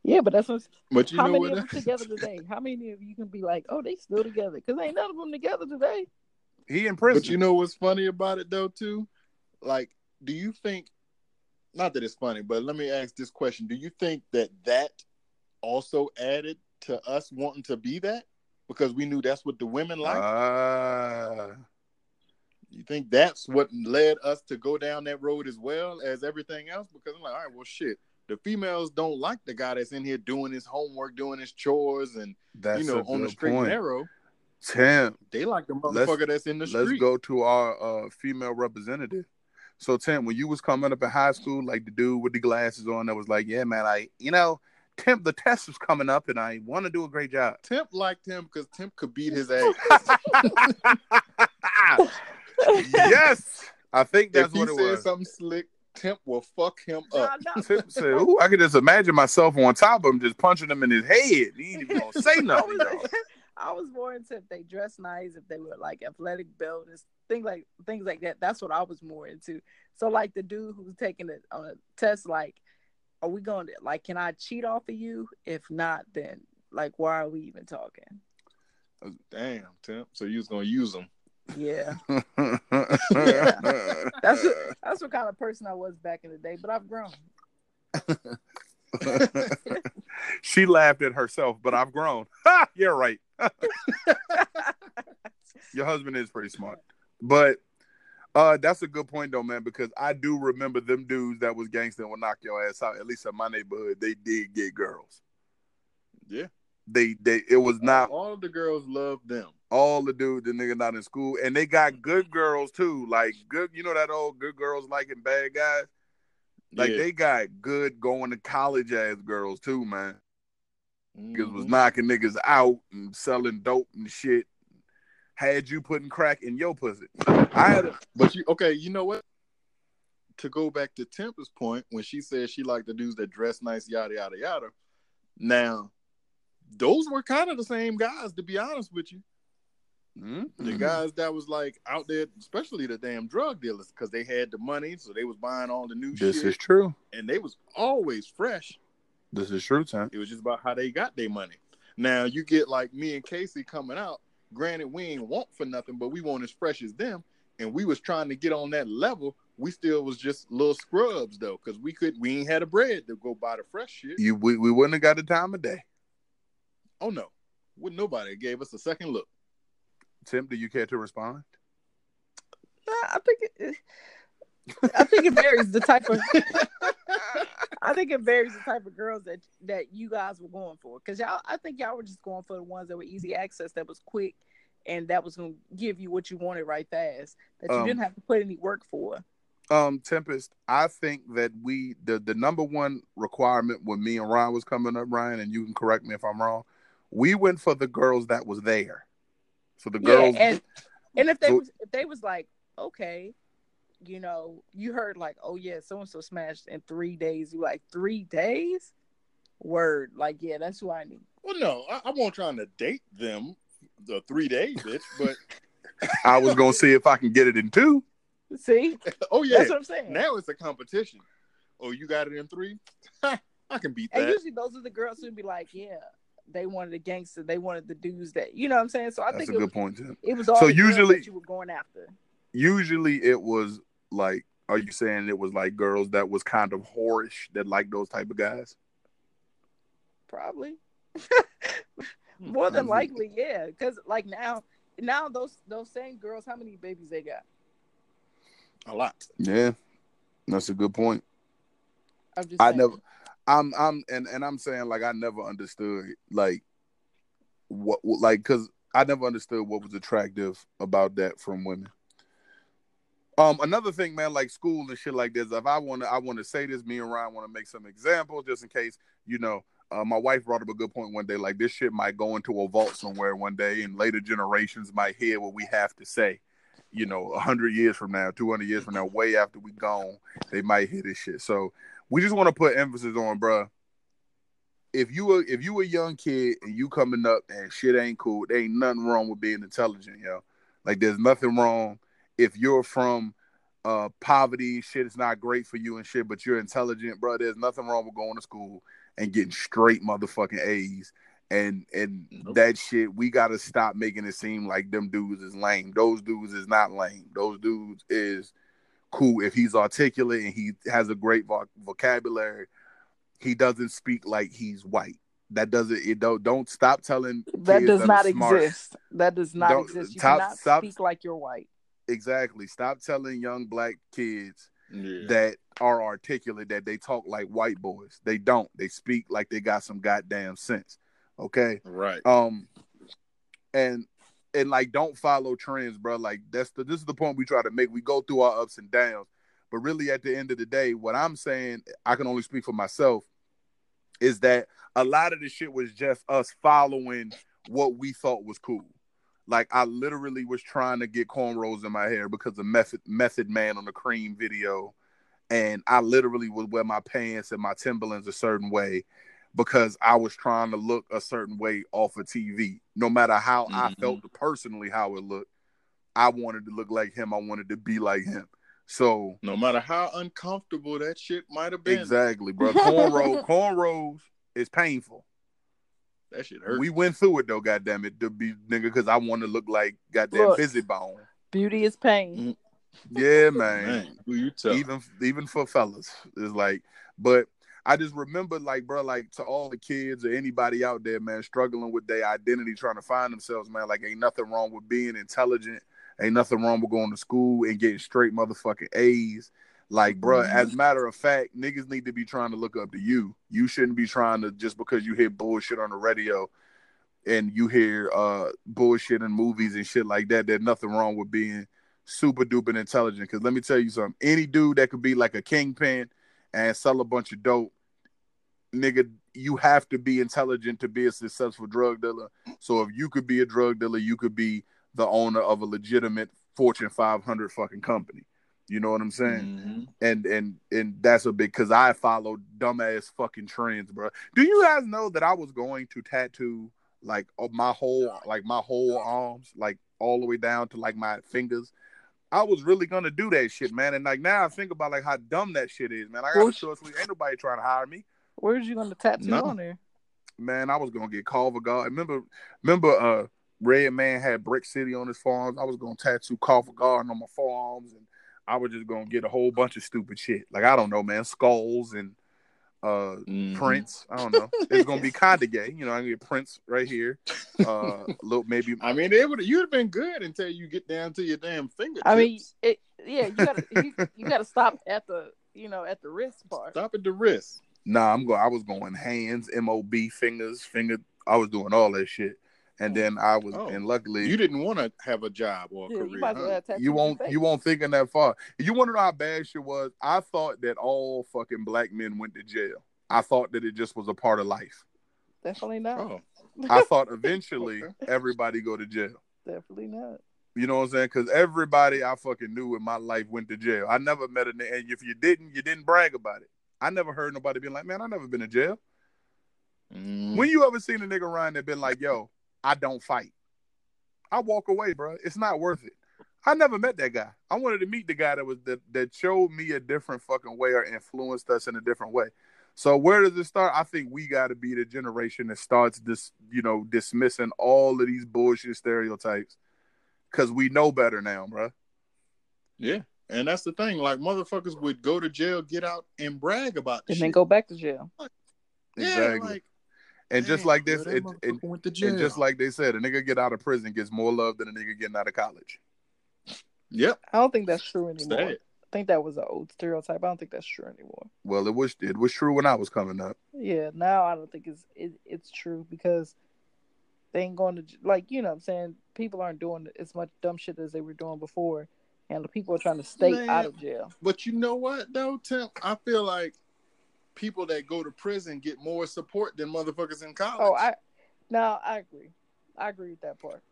Yeah, but that's what. But you How know many what? of them together today? How many of you can be like, oh, they still together? Because ain't none of them together today. he in prison But you know what's funny about it though too? Like, do you think? Not that it's funny, but let me ask this question: Do you think that that also added to us wanting to be that because we knew that's what the women like? Uh, you think that's what led us to go down that road as well as everything else? Because I'm like, all right, well, shit. The females don't like the guy that's in here doing his homework, doing his chores, and that's you know, on the straight point. and narrow. Tim, They like the Let's- motherfucker that's in the street. let's go to our uh, female representative. So Tim, when you was coming up in high school, like the dude with the glasses on that was like, "Yeah, man, I, you know, Tim, the test was coming up, and I want to do a great job." Temp liked him because Temp could beat his ass. yes, I think that's if he what it said was. something slick, Temp will fuck him Nah, up. nah. Tim said, "Ooh, I could just imagine myself on top of him, just punching him in his head. He ain't even gonna say I nothing, was, y'all." I was more into if they dress nice, if they were like athletic builders, things like things like that. That's what I was more into. So like the dude who's taking it on a test, like, are we going to like? Can I cheat off of you? If not, then like, why are we even talking? Uh, damn, Temp. So you was gonna use him. Yeah, that's what, that's what kind of person I was back in the day. But I've grown. she laughed at herself, but I've grown. Ha! You're right. Your husband is pretty smart. But uh that's a good point though, man, because I do remember them dudes that was gangster and would knock your ass out. At least in my neighborhood, they did get girls. Yeah. They they it was not all of the girls loved them. all the dudes the nigga not in school. And they got good girls too. Like good, you know that old good girls liking bad guys? Like Yeah. they got good going to college ass girls too, man. Niggas was Mhm. knocking niggas out and selling dope and shit. Had you putting crack in your pussy. I had a, But you okay? You know what? To go back to Tempest point when she said she liked the dudes that dress nice, yada yada yada. Now, those were kind of the same guys, to be honest with you. The guys that was like out there, especially the damn drug dealers, because they had the money, so they was buying all the new This shit, is true. and they was always fresh. This is true, Tim. It was just about how they got their money. Now you get like me and Casey coming out. Granted, we ain't want for nothing, but we want as fresh as them, and we was trying to get on that level. We still was just little scrubs though, because we could we ain't had a bread to go buy the fresh shit. You we, we wouldn't have got the time of day. Oh no, would nobody gave us a second look. Tim, do you care to respond? Nah, I think it, I think it varies the type of. I think it varies the type of girls that that you guys were going for. Because y'all, I think y'all were just going for the ones that were easy access, that was quick, and that was going to give you what you wanted right fast. That you Um, didn't have to put any work for. Um, Tempest, I think that we the the number one requirement when me and Ryan was coming up, Ryan, and you can correct me if I'm wrong. We went for the girls that was there. So the girls Yeah, and and if they So- was if they was like, okay, you know, you heard like, oh yeah, so and so smashed in three days. You like three days? Word, like yeah, that's who I need. Well, no, I, I wasn't trying to date them the three days, bitch. But I was gonna see if I can get it in two. See, oh yeah, that's what I'm saying. now it's a competition. Oh, you got it in three? I can beat that. And usually those are the girls who'd be like, yeah, they wanted the gangster, they wanted the dudes that you know what I'm saying. So I That's think a it good was, point, Tim. it was all So the girls usually- that you were going after. Usually it was like are you saying it was like girls that was kind of whorish that like those type of guys? Probably. Hmm, More than likely, yeah. Because like now, now those those same girls, how many babies they got? a lot. Yeah. That's a good point. I'm just I saying. never I'm I'm and and I'm saying like I never understood like what like cuz I never understood what was attractive about that from women. Um another thing man like school and shit like this if I want to I want to say this me and Ryan want to make some examples just in case you know uh, my wife brought up a good point one day like this shit might go into a vault somewhere one day and later generations might hear what we have to say you know 100 years from now 200 years from now way after we gone they might hear this shit so we just want to put emphasis on, bruh. If you a if you a young kid and you coming up and shit ain't cool, there ain't nothing wrong with being intelligent, yo. Like there's nothing wrong if you're from uh poverty, shit is not great for you and shit, but you're intelligent, bro. There's nothing wrong with going to school and getting straight motherfucking A's. And and Nope. that shit, we gotta stop making it seem like them dudes is lame. Those dudes is not lame. Those dudes is cool if he's articulate and he has a great voc- vocabulary he doesn't speak like he's white That doesn't it don't don't stop telling That kids does are not smart. exist. That does not Don't- exist. You top- cannot stop- speak like you're white. Exactly. Stop telling young black kids Yeah. that are articulate that they talk like white boys. They don't. They speak like they got some goddamn sense. Okay. right. Um and and like don't follow trends, bro. Like that's the this is the point we try to make. We go through our ups and downs. But really at the end of the day, what I'm saying, I can only speak for myself, is that a lot of the shit was just us following what we thought was cool. Like I literally was trying to get cornrows in my hair because of Method Method Man on the Cream video, and I literally would wear my pants and my Timberlands a certain way because I was trying to look a certain way off of TV. No matter how I Mhm. felt personally how it looked, I wanted to look like him. I wanted to be like him. So No matter how uncomfortable that shit might have been, exactly, bro. Cornrow, cornrows is painful. That shit hurt. We went through it though, goddamn it, to be nigga, because I want to look like goddamn Look. Bizzy Bone. Beauty is pain. Mm. Yeah, man. Man, who you tell? even even for fellas it's like but i just remember like bro like to all the kids or anybody out there man struggling with their identity trying to find themselves man like ain't nothing wrong with being intelligent ain't nothing wrong with going to school and getting straight motherfucking a's like bro as a matter of fact niggas need to be trying to look up to you you shouldn't be trying to just because you hear bullshit on the radio and you hear uh bullshit in movies and shit like that there's nothing wrong with being super duper intelligent. Because let me tell you something: any dude that could be like a kingpin and sell a bunch of dope, nigga, you have to be intelligent to be a successful drug dealer. So if you could be a drug dealer, you could be the owner of a legitimate Fortune 500 fucking company. You know what I'm saying? Mhm. and and and that's a big because I follow dumbass fucking trends, bro. Do you guys know that I was going to tattoo like my whole like my whole arms, like all the way down to like my fingers? I was really gonna do that shit, man. And like now I think about like how dumb that shit is, man. I got a Well, short sleeve. Ain't nobody trying to hire me. Where's you gonna tattoo No. on there? Man, I was gonna get Culver Guard. Remember, remember, uh, Redman had Brick City on his forearms. I was gonna tattoo Culver Garden on my forearms, and I was just gonna get a whole bunch of stupid shit. Like I don't know, man, skulls and uh Mhm. Prince. I don't know. It's gonna be kinda gay. You know, I can get Prince right here. Uh, a little maybe. I mean, it would you'd have been good until you get down to your damn fingertips. I mean, it, yeah, you gotta you, you gotta stop at the you know at the wrist part. stop at the wrist. Nah, I'm going. I was going hands, mob, fingers, finger. I was doing all that shit, and then I was, Oh. and luckily, You didn't want to have a job or a Yeah, career. you might as well huh? you won't you won't thinking that far. You want to know how bad shit was? I thought that all fucking black men went to jail. I thought that it just was a part of life. Definitely not. Oh, I thought eventually Okay. everybody go to jail. Definitely not. You know what I'm saying? Because everybody I fucking knew in my life went to jail. I never met a nigga, and if you didn't, you didn't brag about it. I never heard nobody being like, "Man, I never been to jail." Mm. When you ever seen a nigga run that been like, "Yo, I don't fight," I walk away, bro. It's not worth it. I never met that guy. I wanted to meet the guy that was that that showed me a different fucking way or influenced us in a different way. So where does it start? I think we got to be the generation that starts this, you know, dismissing all of these bullshit stereotypes because we know better now, bro. yeah, and that's the thing. Like motherfuckers would go to jail, get out, and brag about the And shit. then go back to jail. Yeah, Exactly. like, and just like this, it, it, went to jail. and just like they said, a nigga get out of prison gets more love than a nigga getting out of college. yep, I don't think that's true anymore. sad. I think that was an old stereotype. I don't think that's true anymore. Well, it was it was true when I was coming up. Yeah, now I don't think it's it, it's true because they ain't going to like you know what I'm saying people aren't doing as much dumb shit as they were doing before, and the people are trying to stay Man. out of jail. But you know what though, Tim? I feel like people that go to prison get more support than motherfuckers in college. Oh, I no, I agree. I agree with that part.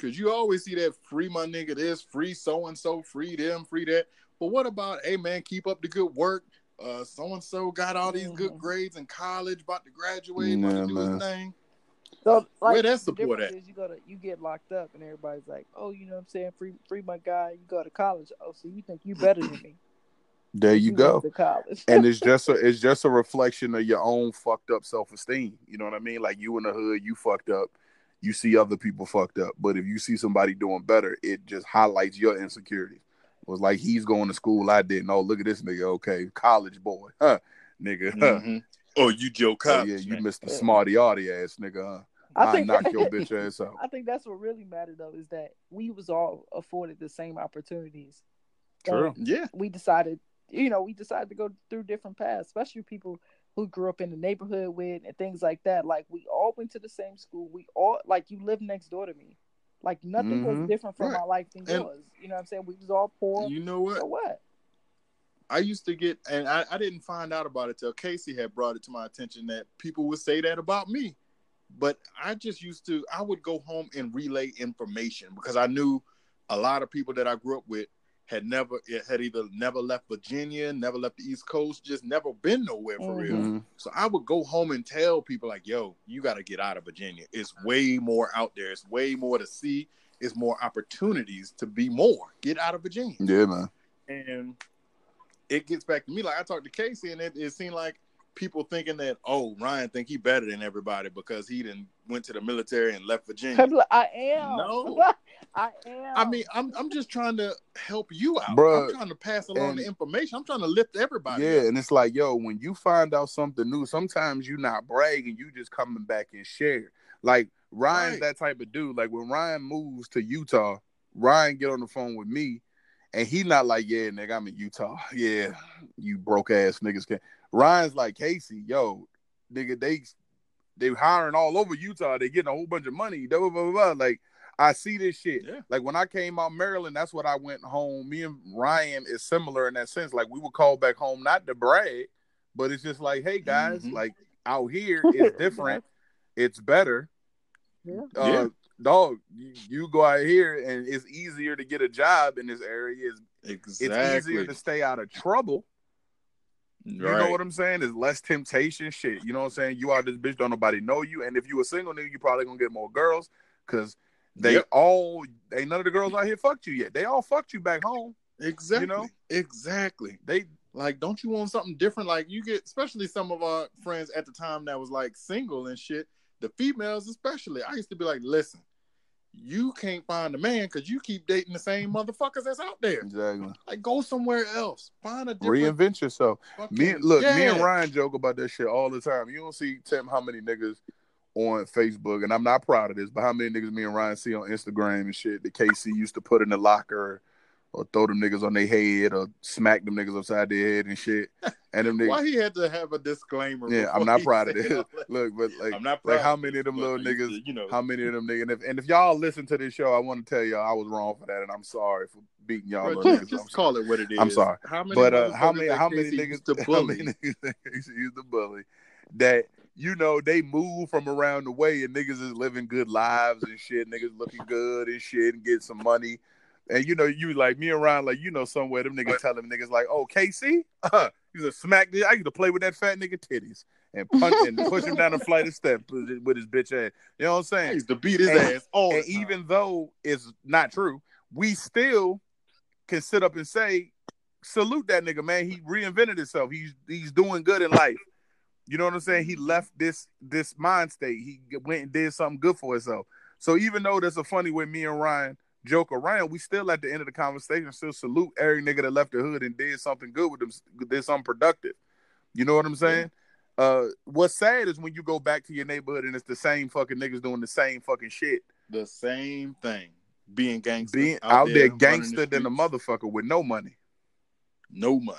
Cause you always see that free my nigga this, free so and so, free them, free that. But what about, hey man, keep up the good work. Uh so and so got all these good Mhm. grades in college, about to graduate, about Nah, to do man. his thing. So like Where that support difference at? is you go to you get locked up and everybody's like, oh, you know what I'm saying, free free my guy. You go to college. Oh, so you think you better than me? There you go. and it's just a it's just a reflection of your own fucked up self esteem. You know what I mean? Like you in the hood, you fucked up. You see other people fucked up, but if you see somebody doing better, it just highlights your insecurities. It was like he's going to school, I didn't. Oh, look at this nigga. Okay, college boy, huh? Nigga, huh? Mhm. Oh, you Joe Oh yeah, you man. missed the Yeah. smarty arty ass nigga. Huh? I I think knock your bitch ass out. I think that's what really mattered though is that we was all afforded the same opportunities. True. And Yeah. we decided, you know, we decided to go through different paths, especially people who grew up in the neighborhood with and things like that. Like we all went to the same school. We all like you lived next door to me. Like nothing Mhm. was different from Right. my life than And- yours. You know what I'm saying? We was all poor. You know what? So what? I used to get, and I, I didn't find out about it till Casey had brought it to my attention that people would say that about me. But I just used to, I would go home and relay information because I knew a lot of people that I grew up with had never, had either never left Virginia, never left the East Coast, just never been nowhere for real. Mhm. So I would go home and tell people like, "Yo, you got to get out of Virginia. It's way more out there. It's way more to see. It's more opportunities to be more. Get out of Virginia." Yeah, man. and it gets back to me. Like I talked to Casey, and it, it seemed like people thinking that oh Ryan think he better than everybody because he didn't went to the military and left Virginia. I am. No. I am. I mean, I'm I'm just trying to help you out. Bruh, I'm trying to pass along and- the information. I'm trying to lift everybody. Yeah, up. and it's like, yo, when you find out something new, sometimes you're not bragging, you just coming back and share. Like Ryan's Right. that type of dude. Like when Ryan moves to Utah, Ryan get on the phone with me, and he not like, yeah, nigga, I'm in Utah. Yeah, you broke ass niggas can. Ryan's like, Casey, yo, nigga, they they hiring all over Utah. They getting a whole bunch of money. Blah, blah, blah, blah. Like I see this shit. Yeah. Like when I came out Maryland, that's what I went home. Me and Ryan is similar in that sense. Like we would call back home not to brag, but it's just like, hey guys, Mhm. like out here it's different, it's better. Yeah. Uh, Yeah. dog, you, you go out here and it's easier to get a job in this area. It's, exactly. it's easier to stay out of trouble. You know what I'm saying? There's less temptation. Shit. You know what I'm saying? You out this bitch, don't nobody know you. And if you a single nigga, you probably gonna get more girls because they Yep. all ain't none of the girls out here fucked you yet. They all fucked you back home. Exactly. You know? Exactly. They Like, don't you want something different? Like, you get, especially some of our friends at the time that was like single and shit. The females, especially, I used to be like, listen, you can't find a man because you keep dating the same motherfuckers that's out there. exactly Like, go somewhere else. Find a different. reinvent yourself. fucking- Me look, me and Ryan joke about that shit all the time. You don't see Tim how many niggas on Facebook, and I'm not proud of this, but how many niggas me and Ryan see on Instagram and shit that KC used to put in the locker or throw them niggas on their head or smack them niggas upside their head and shit. And them niggas Why he had to have a disclaimer? Yeah, I'm not proud of this. that? Look, but like I'm not proud. like how many of them little niggas to, you know, how many of them niggas and if, and if y'all listen to this show, I want to tell y'all I was wrong for that and I'm sorry for beating y'all bro, little just, niggas. just call it what it is. I'm sorry. How many? But uh, how many how many niggas to how bully? many niggas used to the bully that you know they move from around the way and niggas is living good lives and shit, niggas looking good and shit and get some money. And you know, you like me around like you know somewhere them niggas tell them niggas like, oh KC, uh, he's a smack. I used to play with that fat nigga titties and punch and push him down a flight of steps with his bitch ass. You know what I'm I saying? used to beat his And- ass all and even though it's not true, we still can sit up and say, salute that nigga, man. He reinvented himself. He's he's doing good in life. You know what I'm saying? He left this this mind state. He went and did something good for himself. So even though that's a funny way me and Ryan joke around, we still at the end of the conversation still salute every nigga that left the hood and did something good with them, did something productive. You know what I'm saying? Uh, what's sad is when you go back to your neighborhood and it's the same fucking niggas doing the same fucking shit the same thing. Being gangster, being out, there running the gangster than a motherfucker with no money. no money,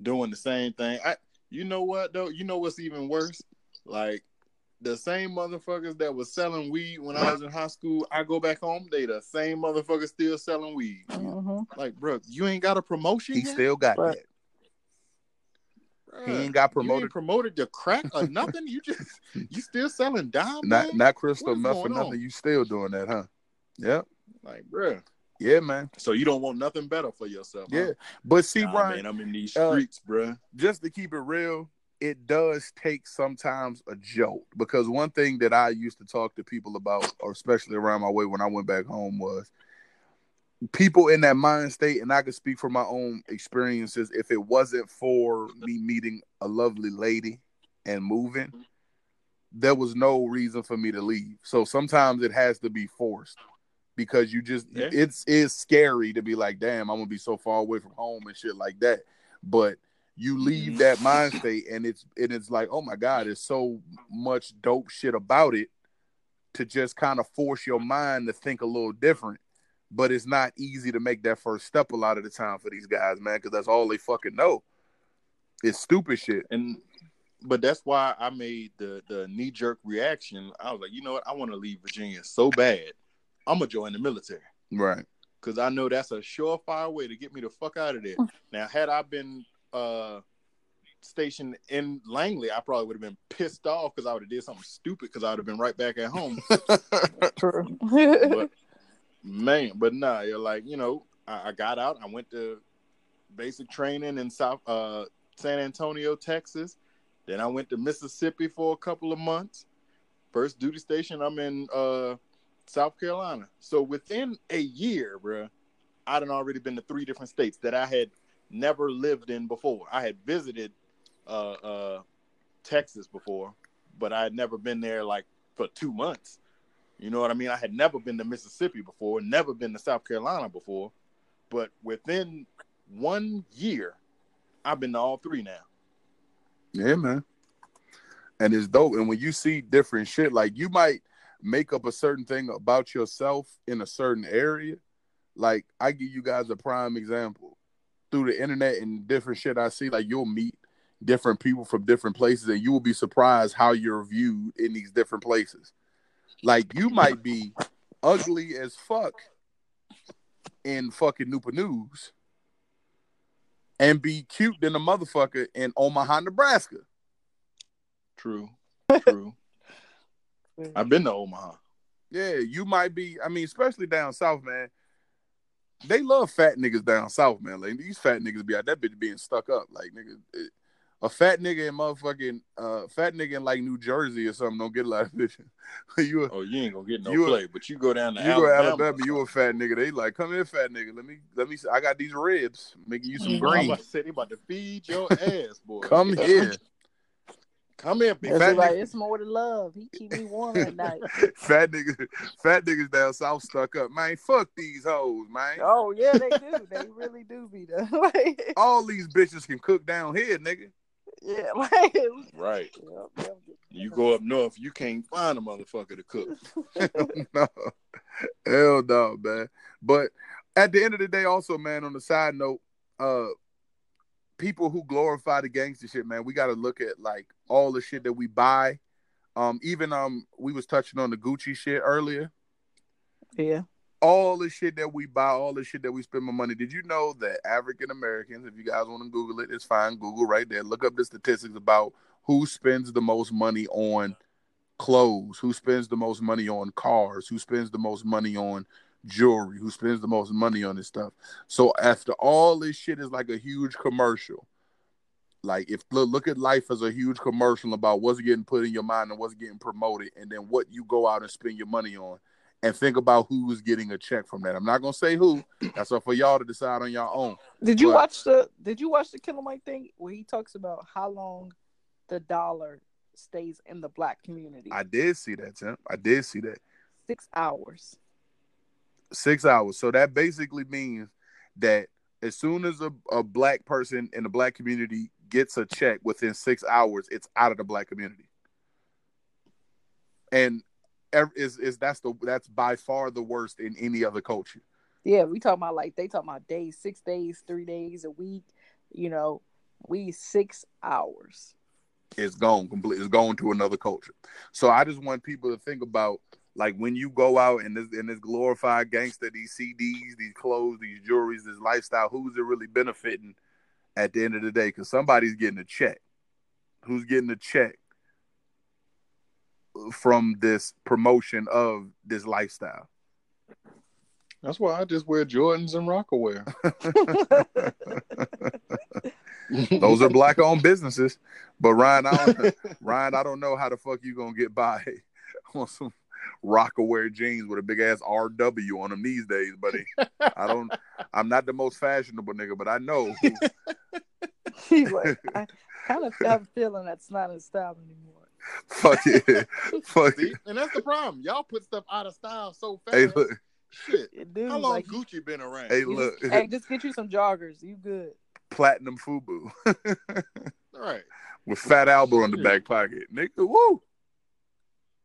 doing the same thing. I, you know what though? You know what's even worse? Like the same motherfuckers that was selling weed when I was in high school. I go back home, they the same motherfuckers still selling weed. Mhm. Like, bro, you ain't got a promotion. He yet? still got Right. that. Bruh, he ain't got You promoted. ain't promoted to crack or nothing. You just you still selling dime. Not man? not crystal What is meth or nothing. on? You still doing that, huh? Yep. like, bruh. Yeah, man. So you don't want nothing better for yourself. huh? Yeah. But see, Nah, Brian, man, I'm in these uh, streets, bruh. just to keep it real, it does take sometimes a jolt because one thing that I used to talk to people about, or especially around my way when I went back home, was people in that mind state. And I could speak from my own experiences. If it wasn't for me meeting a lovely lady and moving, there was no reason for me to leave. So sometimes it has to be forced because you just Yeah. it's it's scary to be like, damn, I'm gonna be so far away from home and shit like that. But you leave that mm-hmm. mind state and it's and it's like, oh my God, there's so much dope shit about it to just kind of force your mind to think a little different. But it's not easy to make that first step a lot of the time for these guys, man, because that's all they fucking know. It's stupid shit. And but that's why I made the the knee jerk reaction. I was like, you know what? I want to leave Virginia so bad. I'm gonna join the military. Right. Cause I know that's a surefire way to get me the fuck out of there. now, had I been uh stationed in Langley, I probably would have been pissed off because I would have did something stupid because I would have been right back at home. True. but man, but nah, you're like, you know, I, I, got out, I went to basic training in South uh San Antonio, Texas. Then I went to Mississippi for a couple of months. First duty station, I'm in uh South Carolina. So within a year, bro, I'd already been to three different states that I had never lived in before. I had visited uh, uh, Texas before, but I had never been there like for two months. You know what I mean? I had never been to Mississippi before, never been to South Carolina before, but within one year, I've been to all three now. Yeah, man. And it's dope. And when you see different shit, like you might make up a certain thing about yourself in a certain area. Like I give you guys a prime example through the internet and different shit I see. Like you'll meet different people from different places, and you will be surprised how you're viewed in these different places. Like you might be ugly as fuck in fucking Newport News and be cute than a motherfucker in Omaha, Nebraska. True. True. I've been to Omaha. Yeah, you might be. I mean, especially down south, man. They love fat niggas down south, man. Like these fat niggas be out that bitch being stuck up. Like nigga, a fat nigga in motherfucking uh fat nigga in like New Jersey or something don't get a lot of bitches. you a, oh, you ain't gonna get no you play, a, but you go down to you Alabama. go Alabama, you a fat nigga. They like, come here, fat nigga. Let me let me. I got these ribs, making you some mm-hmm. green. I'm about they about to feed your ass, boy. come here. Come here, big fat like, It's more to love. He keep me warm at night. fat niggas, fat niggas down south stuck up. Man, fuck these hoes, man. Oh yeah, they do. they really do be there. like, All these bitches can cook down here, nigga. Yeah, like right. Yep, yep. You go up north, you can't find a motherfucker to cook. no, hell no, man. But at the end of the day, also, man. On the side note, uh, people who glorify the gangster shit, man, we got to look at like all the shit that we buy. Um, even um, we was touching on the Gucci shit earlier. Yeah. All the shit that we buy, all the shit that we spend my money. Did you know that African Americans, if you guys want to Google it, it's fine. Google right there. Look up the statistics about who spends the most money on clothes, who spends the most money on cars, who spends the most money on jewelry, who spends the most money on this stuff. So after all this shit is like a huge commercial. Like if look, look at life as a huge commercial about what's getting put in your mind and what's getting promoted, and then what you go out and spend your money on, and think about who's getting a check from that. I'm not gonna say who. That's up for y'all to decide on your own. Did you but, watch the Did you watch the Killer Mike thing where he talks about how long the dollar stays in the black community? I did see that, Tim. I did see that. Six hours six hours. So that basically means that as soon as a, a black person in the black community gets a check within six hours, it's out of the black community. And is is that's the that's by far the worst in any other culture. Yeah, we talk about like they talk about days, six days, three days a week. You know, we six hours. It's gone completely. It's going to another culture. So I just want people to think about like when you go out and this in this glorified gangster, these CDs, these clothes, these jewelries, this lifestyle, who's it really benefiting at the end of the day? Because somebody's getting a check. Who's getting a check from this promotion of this lifestyle? That's why I just wear Jordans and Rocawear. Those are black owned businesses. But Ryan, I don't, Ryan, I don't know how the fuck you gonna get by on some Rocawear jeans with a big ass RW on them these days, buddy. I don't. I'm not the most fashionable nigga, but I know. He's like, I kind of have a feeling that's not in style anymore. Fuck it. Fuck See? it. And that's the problem. Y'all put stuff out of style so fast. Hey, look. Shit. dude, How long like, Gucci been around? Hey, look. Just, hey, just get you some joggers. You good. platinum FUBU. All right. With Fat Albert on the back pocket. Nigga, woo.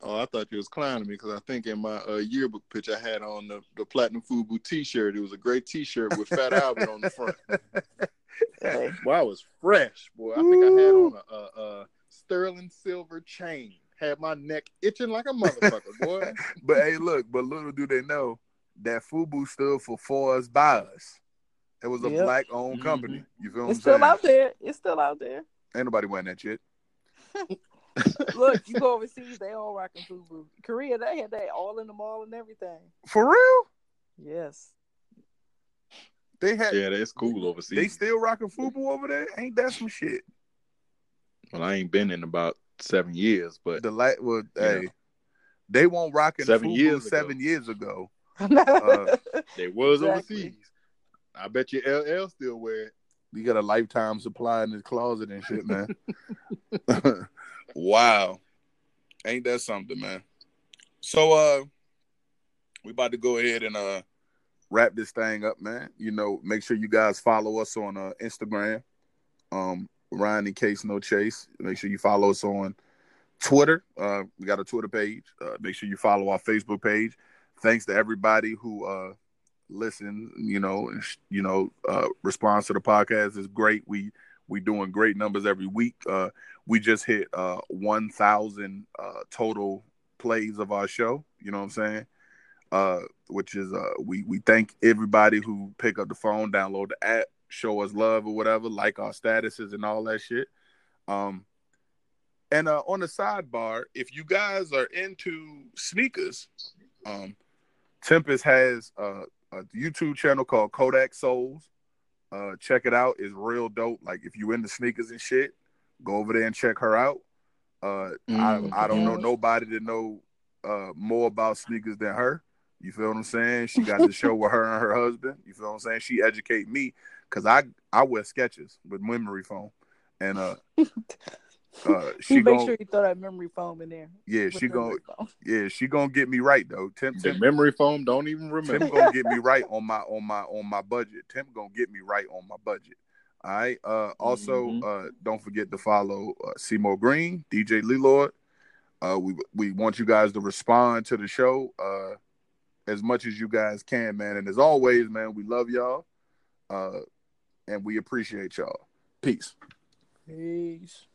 Oh, I thought you was clowning me because I think in my uh, yearbook picture I had on the, the platinum FUBU T-shirt. It was a great T-shirt with Fat Albert on the front. Hey. Boy, I was fresh, boy. I think I had on a, a, a sterling silver chain. Had my neck itching like a motherfucker, boy. but hey, look, but little do they know that FUBU stood for For Us By Us. It was a yep. black owned mm-hmm. company. You feel me? it's still saying? out there. It's still out there. Ain't nobody wearing that shit. Look, you go overseas, they all rocking FUBU. Korea, they had that all in the mall and everything. For real? Yes. They had Yeah, that's cool overseas. They still rocking FUBU over there? Ain't that some shit? Well, I ain't been in about seven years, but the light well, hey, know. they won't rocking seven FUBU years seven ago. years ago. uh, they was exactly. overseas. I bet you LL still wear it. You got a lifetime supply in his closet and shit, man. wow. Ain't that something, man? So uh we about to go ahead and uh wrap this thing up, man. You know, make sure you guys follow us on uh Instagram. Um Ryan in case no chase. Make sure you follow us on Twitter. Uh we got a Twitter page. Uh make sure you follow our Facebook page. Thanks to everybody who uh listen, you know, you know, uh, response to the podcast is great. We we doing great numbers every week. Uh, we just hit uh, one thousand uh, total plays of our show. You know what I'm saying? Uh, which is uh, we we thank everybody who pick up the phone, download the app, show us love or whatever, like our statuses and all that shit. Um, and uh, on the sidebar, if you guys are into sneakers, um, Tempest has uh, a YouTube channel called Kodak Souls. Uh, check it out. It's real dope. Like if you into sneakers and shit, go over there and check her out. Uh, mm, I I don't know nobody to know uh more about sneakers than her. You feel what I'm saying? She got the show with her and her husband. You feel what I'm saying? She educate me because I I wear Skechers with memory foam, and uh Uh, she make sure you throw that memory foam in there. Yeah, she gonna yeah she gonna get me right though. Tim, Tim memory foam don't even remember. Tim gonna get me right on my on my on my budget. Tim gonna get me right on my budget. All right. Uh, also, mm-hmm. uh, don't forget to follow uh, Seymour Green, DJ Lelord. Uh, we we want you guys to respond to the show uh, as much as you guys can, man. And as always, man, we love y'all, uh, and we appreciate y'all. Peace. Peace.